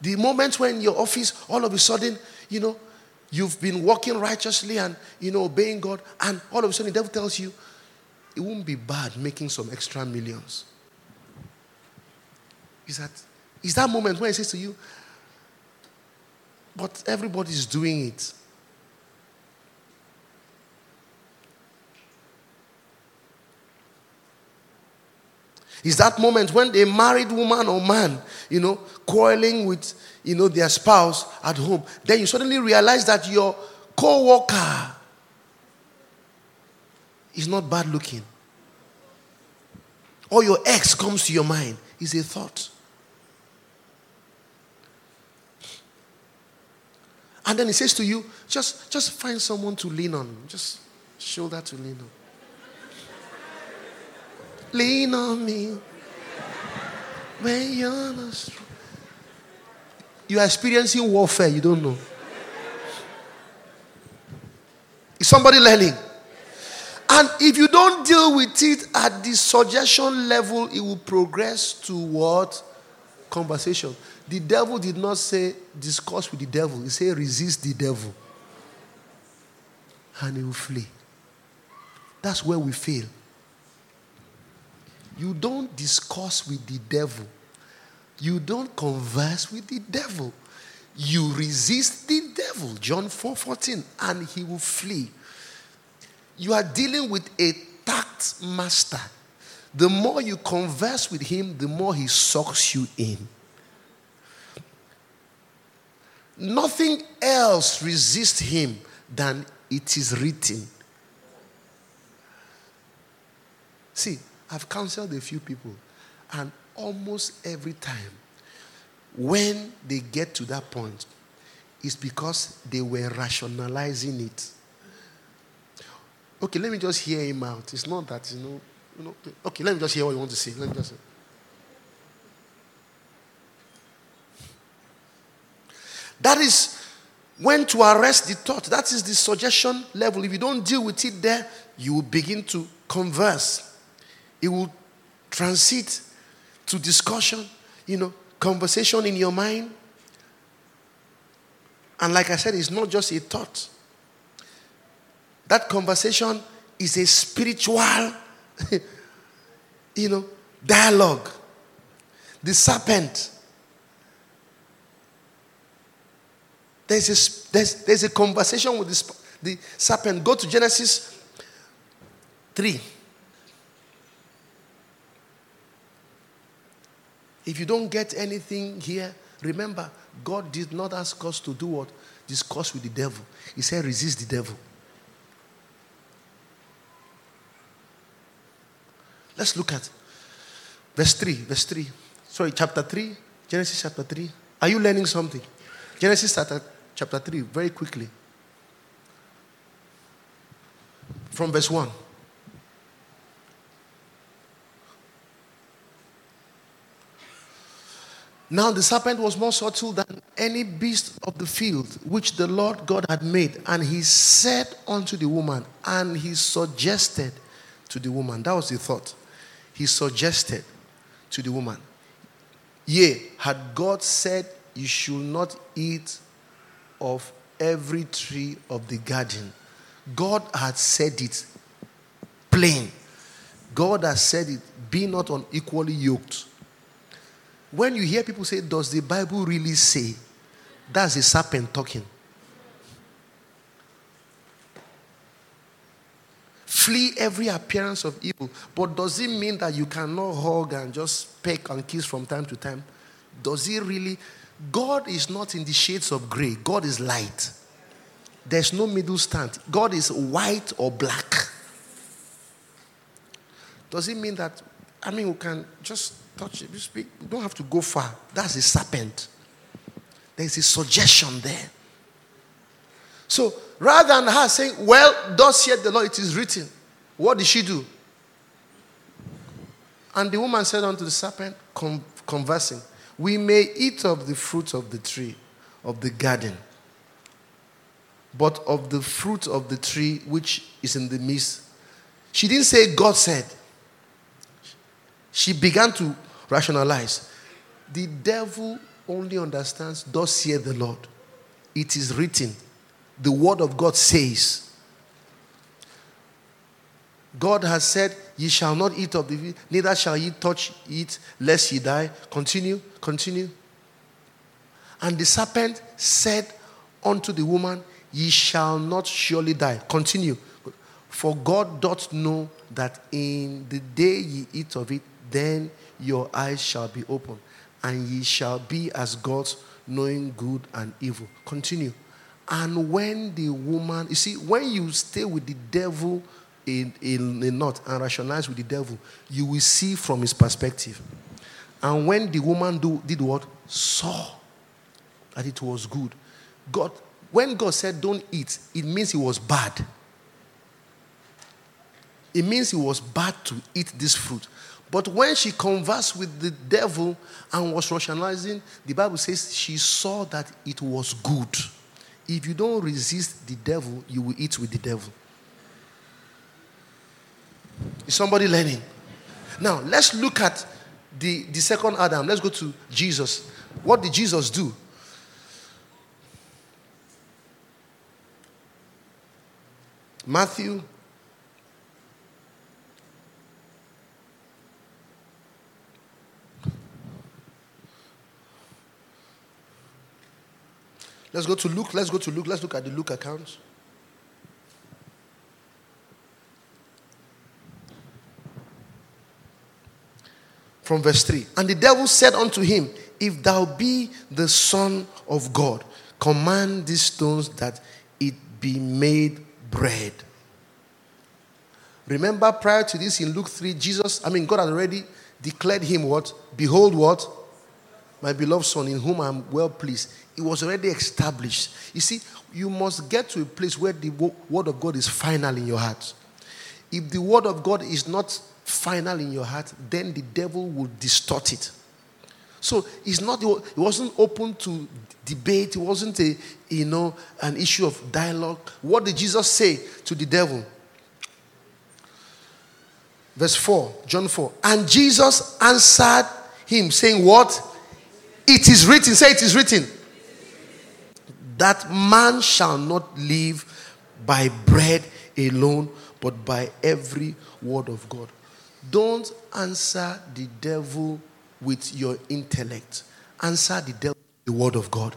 The moment when your office, all of a sudden, you know, you've been walking righteously and, you know, obeying God, and all of a sudden the devil tells you, it won't be bad making some extra millions. Is that, is that moment when he says to you, but everybody's doing it. Is that moment when a married woman or man, you know, quarreling with, you know, their spouse at home, then you suddenly realize that your co-worker is not bad looking. Or your ex comes to your mind is a thought. And then he says to you, just, just find someone to lean on. Just shoulder to lean on. Lean on me when you're not. You are experiencing warfare, you don't know. Is somebody learning? And if you don't deal with it at the suggestion level, it will progress to what? Conversation. The devil did not say discuss with the devil, he said resist the devil. And he will flee. That's where we fail. You don't discuss with the devil. You don't converse with the devil. You resist the devil. John 4 14, and he will flee. You are dealing with a tact master. The more you converse with him, the more he sucks you in. Nothing else resists him than it is written. See, I've counseled a few people, and almost every time, when they get to that point, it's because they were rationalizing it. Okay, let me just hear him out. It's not that, you know, you know okay, let me just hear what you want to say. Let me just. That is when to arrest the thought. That is the suggestion level. If you don't deal with it there, you will begin to converse it will transit to discussion, you know, conversation in your mind. And like I said, it's not just a thought. That conversation is a spiritual, you know, dialogue. The serpent. There's a, there's, there's a conversation with the, the serpent. Go to Genesis 3. If you don't get anything here, remember, God did not ask us to do what? Discuss with the devil. He said, resist the devil. Let's look at verse 3. Verse 3. Sorry, chapter 3. Genesis chapter 3. Are you learning something? Genesis chapter, chapter 3, very quickly. From verse 1. Now the serpent was more subtle than any beast of the field which the Lord God had made. And he said unto the woman, and he suggested to the woman. That was the thought. He suggested to the woman, Yea, had God said, You should not eat of every tree of the garden. God had said it plain. God has said it, be not unequally yoked. When you hear people say, Does the Bible really say? That's a serpent talking. Flee every appearance of evil. But does it mean that you cannot hug and just peck and kiss from time to time? Does it really? God is not in the shades of gray, God is light. There's no middle stand. God is white or black. Does it mean that, I mean, we can just touch it? We don't have to go far. That's a serpent. There's a suggestion there. So rather than her saying, Well, thus saith the Lord, it is written, what did she do? And the woman said unto the serpent, conversing, We may eat of the fruit of the tree of the garden, but of the fruit of the tree which is in the midst. She didn't say, God said. She began to rationalize. The devil only understands, Thus saith the Lord. It is written. The word of God says. God has said, Ye shall not eat of the neither shall ye touch it, lest ye die. Continue, continue. And the serpent said unto the woman, Ye shall not surely die. Continue. For God doth know that in the day ye eat of it, then your eyes shall be opened, and ye shall be as gods, knowing good and evil. Continue. And when the woman, you see, when you stay with the devil in, in a knot and rationalize with the devil, you will see from his perspective. And when the woman do, did what? Saw that it was good. God, when God said don't eat, it means it was bad. It means it was bad to eat this fruit. But when she conversed with the devil and was rationalizing, the Bible says she saw that it was good. If you don't resist the devil, you will eat with the devil. Is somebody learning? Now, let's look at the, the second Adam. Let's go to Jesus. What did Jesus do? Matthew Let's go to Luke. Let's go to Luke. Let's look at the Luke account. From verse 3. And the devil said unto him, If thou be the Son of God, command these stones that it be made bread. Remember, prior to this in Luke 3, Jesus, I mean, God had already declared him what? Behold, what? My beloved Son, in whom I am well pleased. It was already established. You see, you must get to a place where the word of God is final in your heart. If the word of God is not final in your heart, then the devil will distort it. So it's not it wasn't open to debate, it wasn't a you know an issue of dialogue. What did Jesus say to the devil? Verse 4, John 4. And Jesus answered him, saying, What? It is written. Say it is written. That man shall not live by bread alone, but by every word of God. Don't answer the devil with your intellect. Answer the devil with the word of God.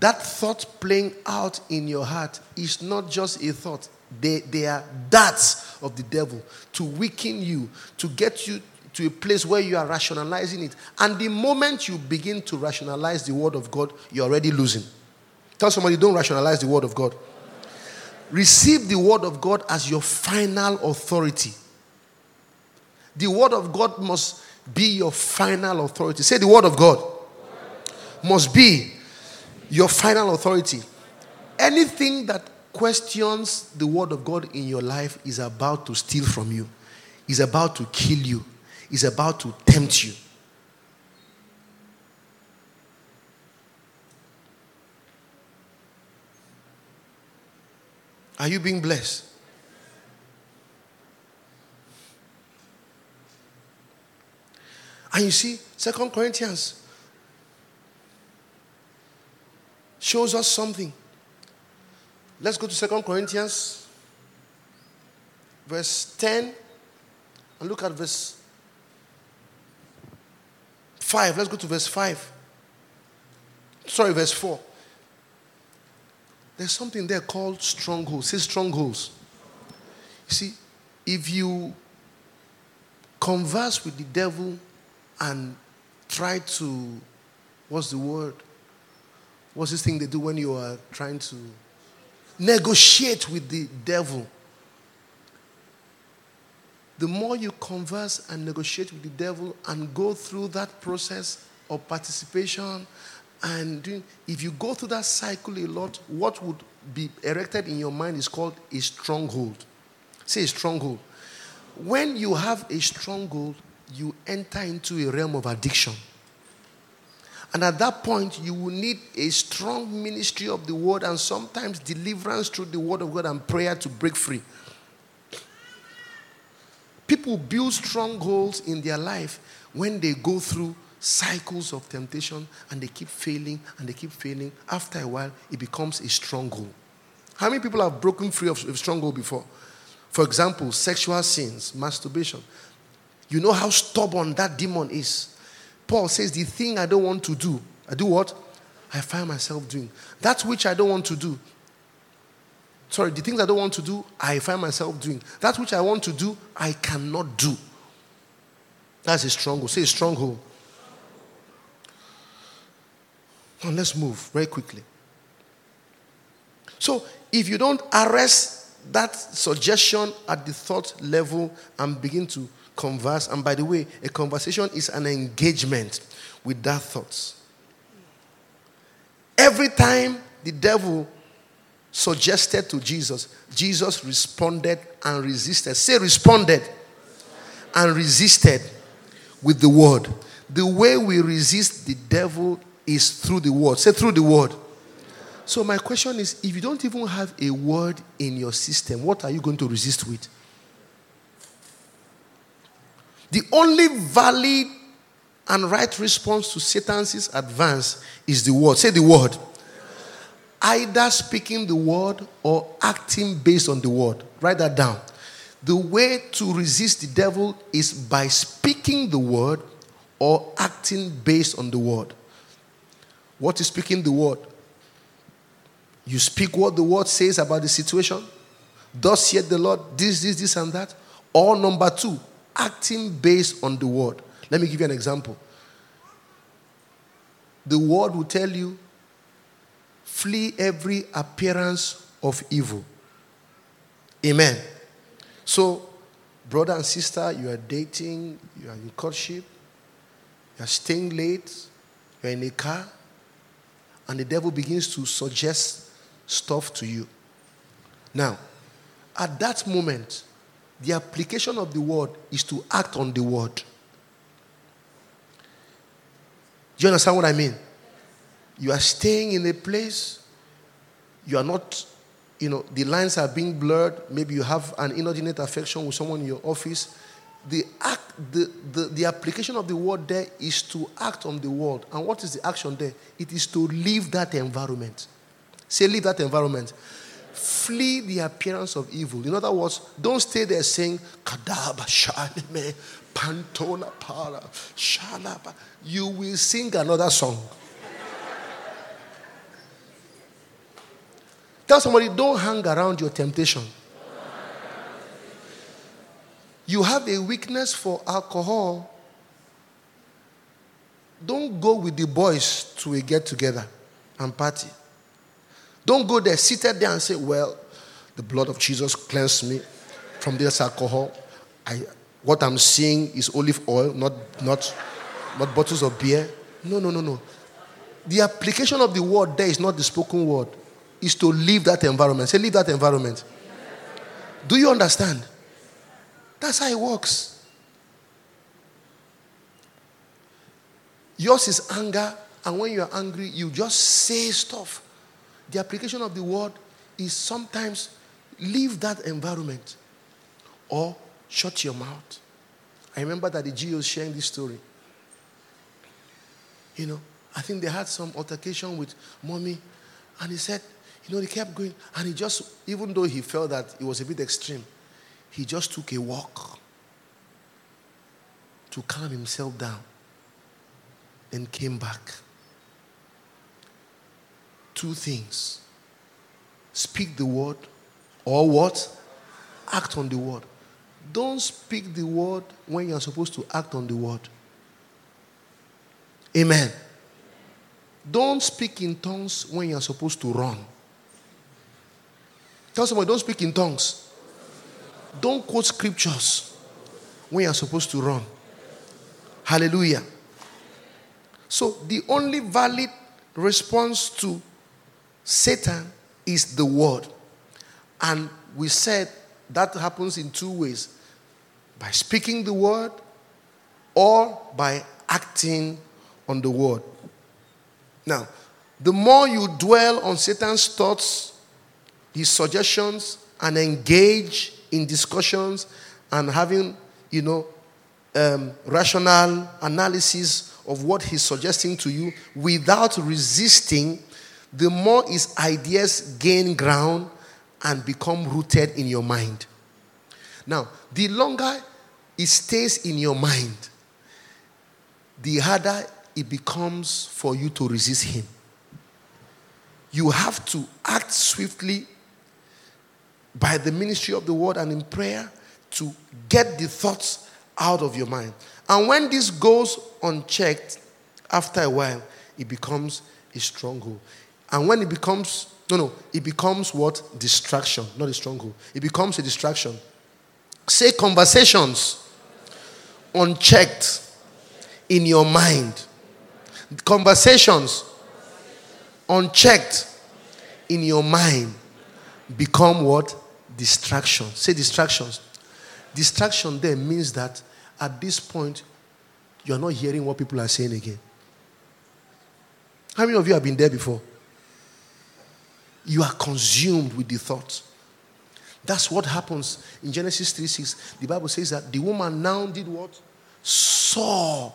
That thought playing out in your heart is not just a thought. They, they are darts of the devil to weaken you, to get you to a place where you are rationalizing it. And the moment you begin to rationalize the word of God, you're already losing. Tell somebody, don't rationalize the word of God. Receive the word of God as your final authority. The word of God must be your final authority. Say the word of God must be your final authority. Anything that questions the word of God in your life is about to steal from you, is about to kill you, is about to tempt you. Are you being blessed? And you see, Second Corinthians shows us something. Let's go to Second Corinthians, verse 10, and look at verse 5. Let's go to verse 5. Sorry, verse 4. There's something there called strongholds. Say strongholds. You see, if you converse with the devil and try to, what's the word? What's this thing they do when you are trying to negotiate with the devil? The more you converse and negotiate with the devil and go through that process of participation and if you go through that cycle a lot, what would be erected in your mind is called a stronghold. Say a stronghold. When you have a stronghold, you enter into a realm of addiction. And at that point, you will need a strong ministry of the word and sometimes deliverance through the word of God and prayer to break free. People build strongholds in their life when they go through cycles of temptation and they keep failing and they keep failing. After a while, it becomes a stronghold. How many people have broken free of stronghold before? For example, sexual sins, masturbation. You know how stubborn that demon is. Paul says, The thing I don't want to do, I do what? I find myself doing. That which I don't want to do, sorry, the things I don't want to do, I find myself doing. That which I want to do, I cannot do. That's a stronghold. Say a stronghold. Now let's move very quickly. So if you don't arrest that suggestion at the thought level and begin to converse, and by the way, a conversation is an engagement with that thought. Every time the devil suggested to Jesus, Jesus responded and resisted. Say, responded and resisted with the word. The way we resist the devil is through the word. Say, through the word. So, my question is if you don't even have a word in your system, what are you going to resist with? The only valid and right response to Satan's advance is the word. Say the word either speaking the word or acting based on the word. Write that down. The way to resist the devil is by speaking the word or acting based on the word. What is speaking the word? You speak what the word says about the situation. Thus saith the Lord, this, this, this, and that. Or number two, acting based on the word. Let me give you an example. The word will tell you flee every appearance of evil. Amen. So, brother and sister, you are dating, you are in courtship, you are staying late, you are in a car, and the devil begins to suggest stuff to you. Now, at that moment, the application of the word is to act on the word. Do you understand what I mean? You are staying in a place, you are not, you know, the lines are being blurred. Maybe you have an inordinate affection with someone in your office. The, act, the, the, the application of the word there is to act on the word. And what is the action there? It is to leave that environment. Say, leave that environment. Flee the appearance of evil. In other words, don't stay there saying, Kadaba, Shalime, Pantona, Para, Shalaba. You will sing another song. Tell somebody, don't hang around your temptation. You have a weakness for alcohol. Don't go with the boys to a get together and party. Don't go there seated there and say, Well, the blood of Jesus cleansed me from this alcohol. I, what I'm seeing is olive oil, not, not, not bottles of beer. No, no, no, no. The application of the word there is not the spoken word is to leave that environment. Say, leave that environment. Do you understand? That's how it works. Yours is anger, and when you're angry, you just say stuff. The application of the word is sometimes leave that environment or shut your mouth. I remember that the G.O. sharing this story. You know, I think they had some altercation with mommy And he said, you know, he kept going. And he just, even though he felt that it was a bit extreme, he just took a walk to calm himself down. and came back. Two things speak the word, or what? Act on the word. Don't speak the word when you're supposed to act on the word. Amen. Don't speak in tongues when you're supposed to run. Tell somebody, don't speak in tongues. Don't quote scriptures when you're supposed to run. Hallelujah. So, the only valid response to Satan is the word. And we said that happens in two ways by speaking the word or by acting on the word. Now, the more you dwell on Satan's thoughts, his suggestions, and engage in discussions and having, you know, um, rational analysis of what he's suggesting to you without resisting, the more his ideas gain ground and become rooted in your mind. Now, the longer it stays in your mind, the harder it becomes for you to resist him. You have to act swiftly by the ministry of the word and in prayer to get the thoughts out of your mind. And when this goes unchecked, after a while, it becomes a stronghold. And when it becomes, no, no, it becomes what? Distraction, not a stronghold. It becomes a distraction. Say conversations unchecked in your mind. Conversations unchecked in your mind become what? Distraction. Say distractions. Distraction there means that at this point, you are not hearing what people are saying again. How many of you have been there before? You are consumed with the thoughts. That's what happens in Genesis 3 6. The Bible says that the woman now did what? Saw.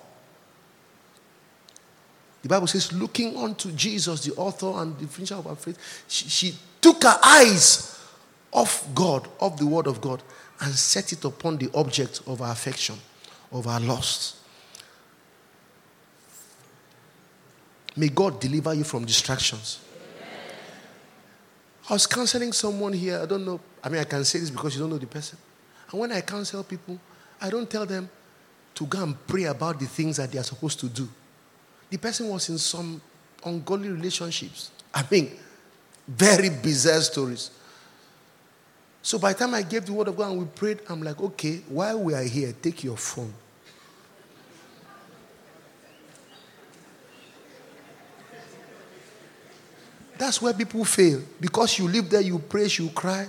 The Bible says, looking unto Jesus, the author and the finisher of our faith, she, she took her eyes off God, off the word of God, and set it upon the object of our affection, of our lust. May God deliver you from distractions. I was counseling someone here. I don't know. I mean, I can say this because you don't know the person. And when I counsel people, I don't tell them to go and pray about the things that they are supposed to do. The person was in some ungodly relationships. I mean, very bizarre stories. So by the time I gave the word of God and we prayed, I'm like, okay, while we are here, take your phone. That's where people fail. Because you live there, you pray, you cry,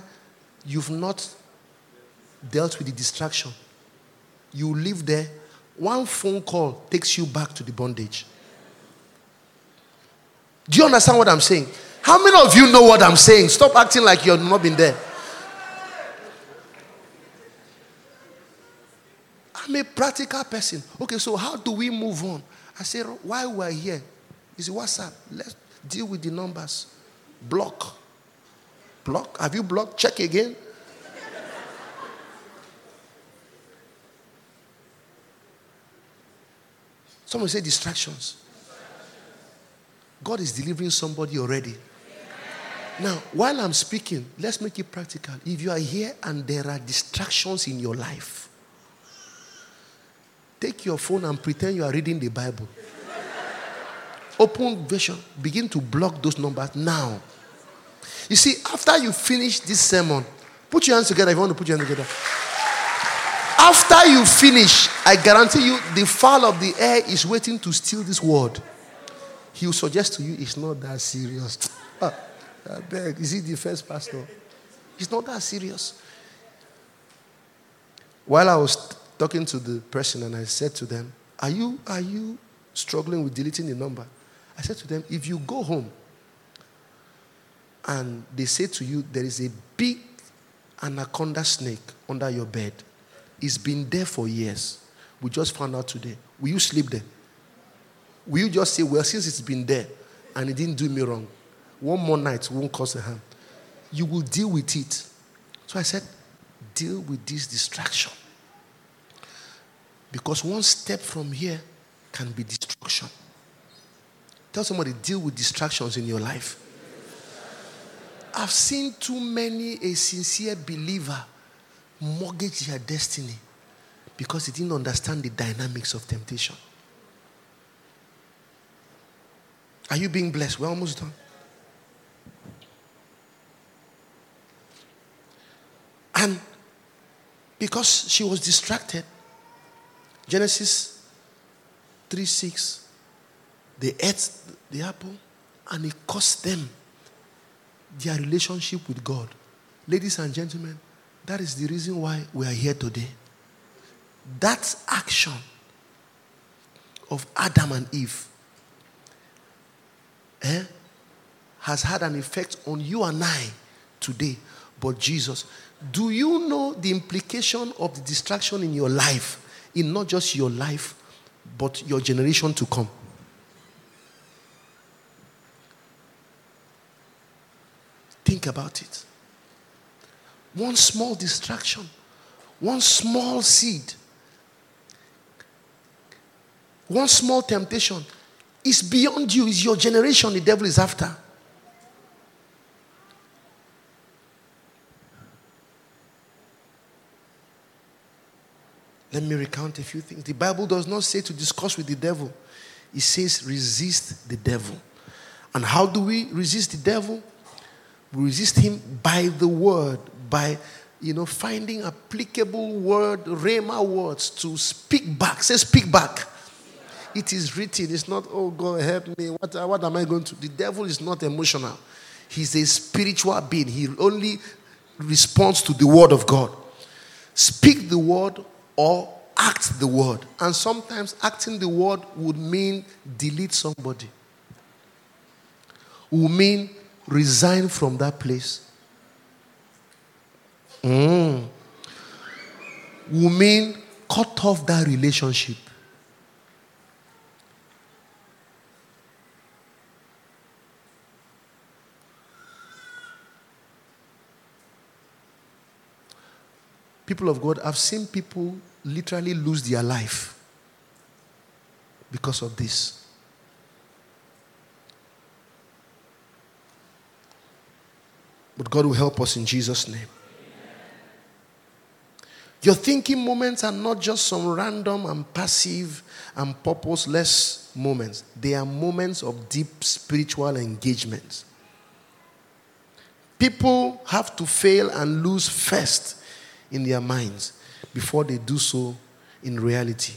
you've not dealt with the distraction. You live there, one phone call takes you back to the bondage. Do you understand what I'm saying? How many of you know what I'm saying? Stop acting like you've not been there. I'm a practical person. Okay, so how do we move on? I say, while we're here, is WhatsApp. Let's deal with the numbers. Block. Block. Have you blocked? Check again. Someone say distractions. God is delivering somebody already. Now, while I'm speaking, let's make it practical. If you are here and there are distractions in your life, take your phone and pretend you are reading the Bible. Open version, begin to block those numbers now. You see, after you finish this sermon, put your hands together if you want to put your hands together. After you finish, I guarantee you the fowl of the air is waiting to steal this word. He will suggest to you it's not that serious. Ah, I beg. Is he the first pastor? It's not that serious. While I was talking to the person and I said to them, Are you are you struggling with deleting the number? I said to them, if you go home and they say to you there is a big anaconda snake under your bed, it's been there for years. We just found out today. Will you sleep there? Will you just say, Well, since it's been there and it didn't do me wrong, one more night won't cause a harm. You will deal with it. So I said, deal with this distraction. Because one step from here can be destruction. Tell somebody, deal with distractions in your life. I've seen too many a sincere believer mortgage their destiny because he didn't understand the dynamics of temptation. Are you being blessed? We're almost done. And because she was distracted, Genesis 3 6, they ate the apple and it cost them their relationship with God. Ladies and gentlemen, that is the reason why we are here today. That action of Adam and Eve eh, has had an effect on you and I today. But Jesus, do you know the implication of the distraction in your life, in not just your life, but your generation to come? Think about it. One small distraction, one small seed, one small temptation is beyond you, is your generation the devil is after. Let me recount a few things. The Bible does not say to discuss with the devil, it says resist the devil. And how do we resist the devil? Resist him by the word, by you know, finding applicable word, rhema words to speak back. Say, speak back. It is written. It's not, oh God, help me. What, what am I going to? The devil is not emotional. He's a spiritual being. He only responds to the word of God. Speak the word or act the word. And sometimes acting the word would mean delete somebody, would mean resign from that place. Mm. Would mean cut off that relationship. People of God, I've seen people literally lose their life because of this. But God will help us in Jesus' name. Your thinking moments are not just some random and passive and purposeless moments, they are moments of deep spiritual engagement. People have to fail and lose first in their minds before they do so in reality.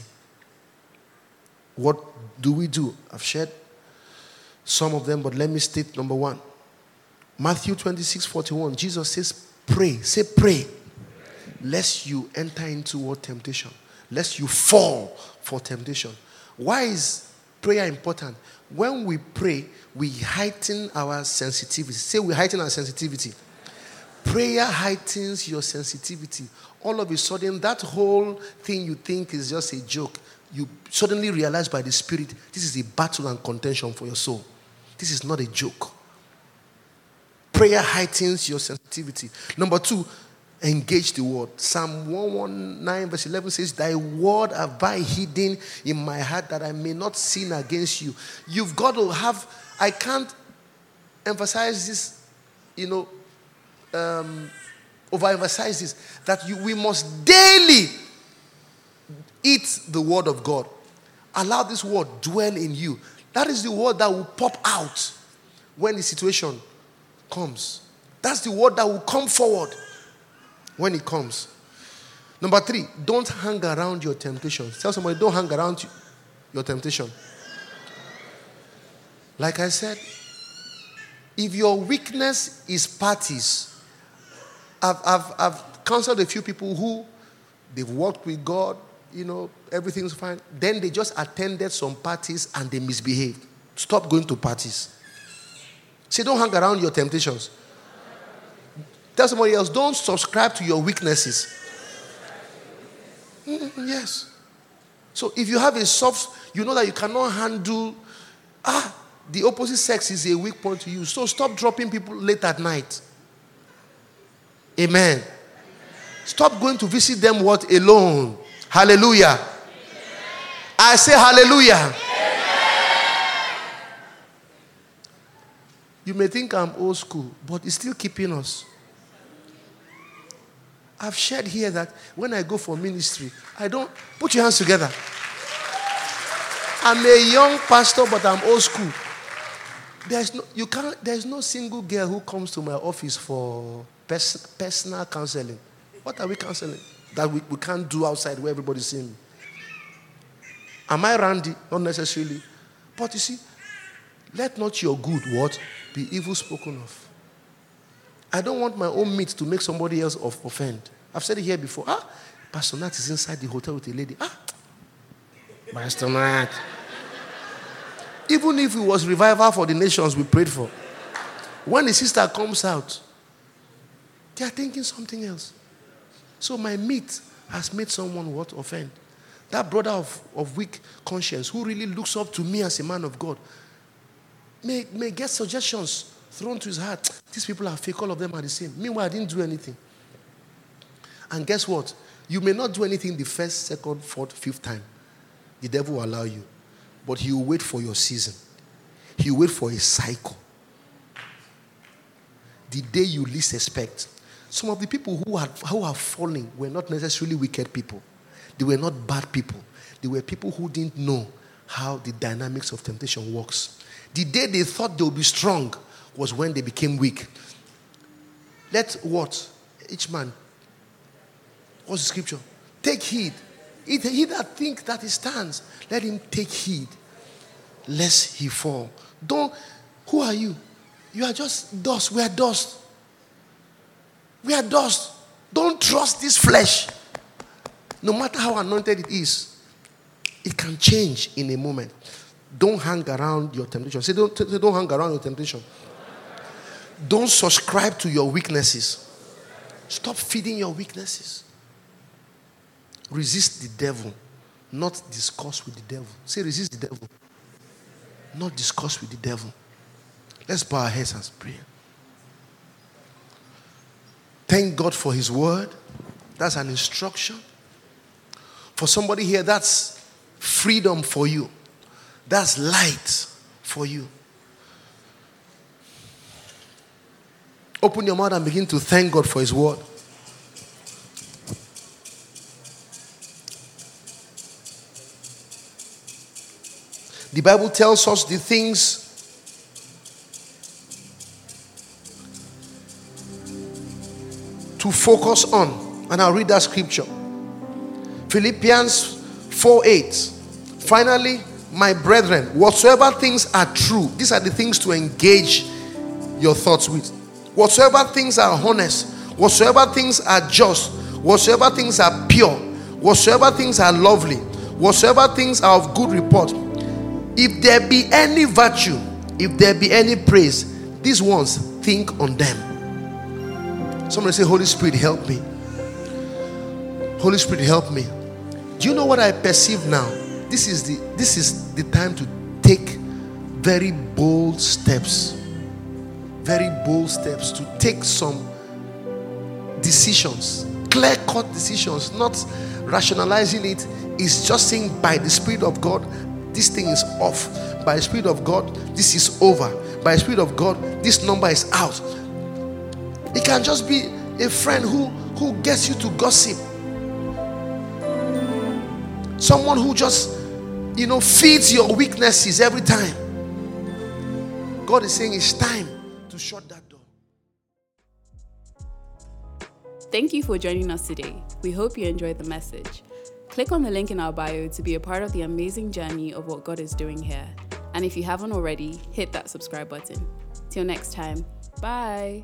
What do we do? I've shared some of them, but let me state number one. Matthew 26 41, Jesus says, Pray. Say, pray. Lest you enter into what temptation, lest you fall for temptation. Why is prayer important? When we pray, we heighten our sensitivity. Say, we heighten our sensitivity. Prayer heightens your sensitivity. All of a sudden, that whole thing you think is just a joke, you suddenly realize by the Spirit, this is a battle and contention for your soul. This is not a joke. Prayer heightens your sensitivity. Number two, engage the word. Psalm 119, verse 11 says, Thy word have I hidden in my heart that I may not sin against you. You've got to have, I can't emphasize this, you know, um, overemphasize this that you, we must daily eat the word of God. Allow this word dwell in you. That is the word that will pop out when the situation comes. That's the word that will come forward when it comes. Number three, don't hang around your temptations. Tell somebody, don't hang around your temptation. Like I said, if your weakness is parties, I've, I've, I've counseled a few people who they've worked with God, you know, everything's fine. Then they just attended some parties and they misbehaved. Stop going to parties. Say, don't hang around your temptations. Tell somebody else, don't subscribe to your weaknesses. Mm, yes. So if you have a soft, you know that you cannot handle, ah, the opposite sex is a weak point to you. So stop dropping people late at night. Amen. Stop going to visit them what alone. Hallelujah. I say hallelujah. You may think I'm old school, but it's still keeping us. I've shared here that when I go for ministry, I don't put your hands together. I'm a young pastor, but I'm old school. There's no, you can't, there's no single girl who comes to my office for pers- personal counseling. What are we counseling? That we, we can't do outside where everybody's seeing me. Am I randy? Not necessarily. But you see, let not your good what be evil spoken of. I don't want my own meat to make somebody else of offend. I've said it here before. Ah, Pastor Nat is inside the hotel with a lady. Ah, Pastor Nat. Even if it was revival for the nations we prayed for, when the sister comes out, they are thinking something else. So my meat has made someone what offend. That brother of, of weak conscience who really looks up to me as a man of God may, may get suggestions thrown to his heart. These people are fake, all of them are the same. Meanwhile, I didn't do anything. And guess what? You may not do anything the first, second, fourth, fifth time. The devil will allow you. But he will wait for your season. He will wait for a cycle. The day you least expect. Some of the people who are, who are falling were not necessarily wicked people. They were not bad people. They were people who didn't know how the dynamics of temptation works. The day they thought they would be strong was when they became weak. Let what? Each man. What's the scripture? Take heed. He that think that he stands, let him take heed lest he fall. Don't, who are you? You are just dust. We are dust. We are dust. Don't trust this flesh. No matter how anointed it is, it can change in a moment. Don't hang around your temptation. Say, don't, say, don't hang around your temptation. Don't subscribe to your weaknesses. Stop feeding your weaknesses. Resist the devil, not discuss with the devil. Say, resist the devil, not discuss with the devil. Let's bow our heads and pray. Thank God for His word. That's an instruction. For somebody here, that's freedom for you, that's light for you. Open your mouth and begin to thank God for His word. The Bible tells us the things to focus on. And I'll read that scripture. Philippians 4 8. Finally, my brethren, whatsoever things are true, these are the things to engage your thoughts with. Whatsoever things are honest, whatsoever things are just, whatsoever things are pure, whatsoever things are lovely, whatsoever things are of good report, if there be any virtue, if there be any praise, these ones think on them. Somebody say, Holy Spirit, help me. Holy Spirit, help me. Do you know what I perceive now? This is the this is the time to take very bold steps. Very bold steps to take some decisions, clear cut decisions, not rationalizing it. It's just saying by the Spirit of God, this thing is off. By the Spirit of God, this is over. By the Spirit of God, this number is out. It can just be a friend who, who gets you to gossip. Someone who just, you know, feeds your weaknesses every time. God is saying it's time to shut that door. Thank you for joining us today. We hope you enjoyed the message. Click on the link in our bio to be a part of the amazing journey of what God is doing here. And if you haven't already, hit that subscribe button. Till next time, bye.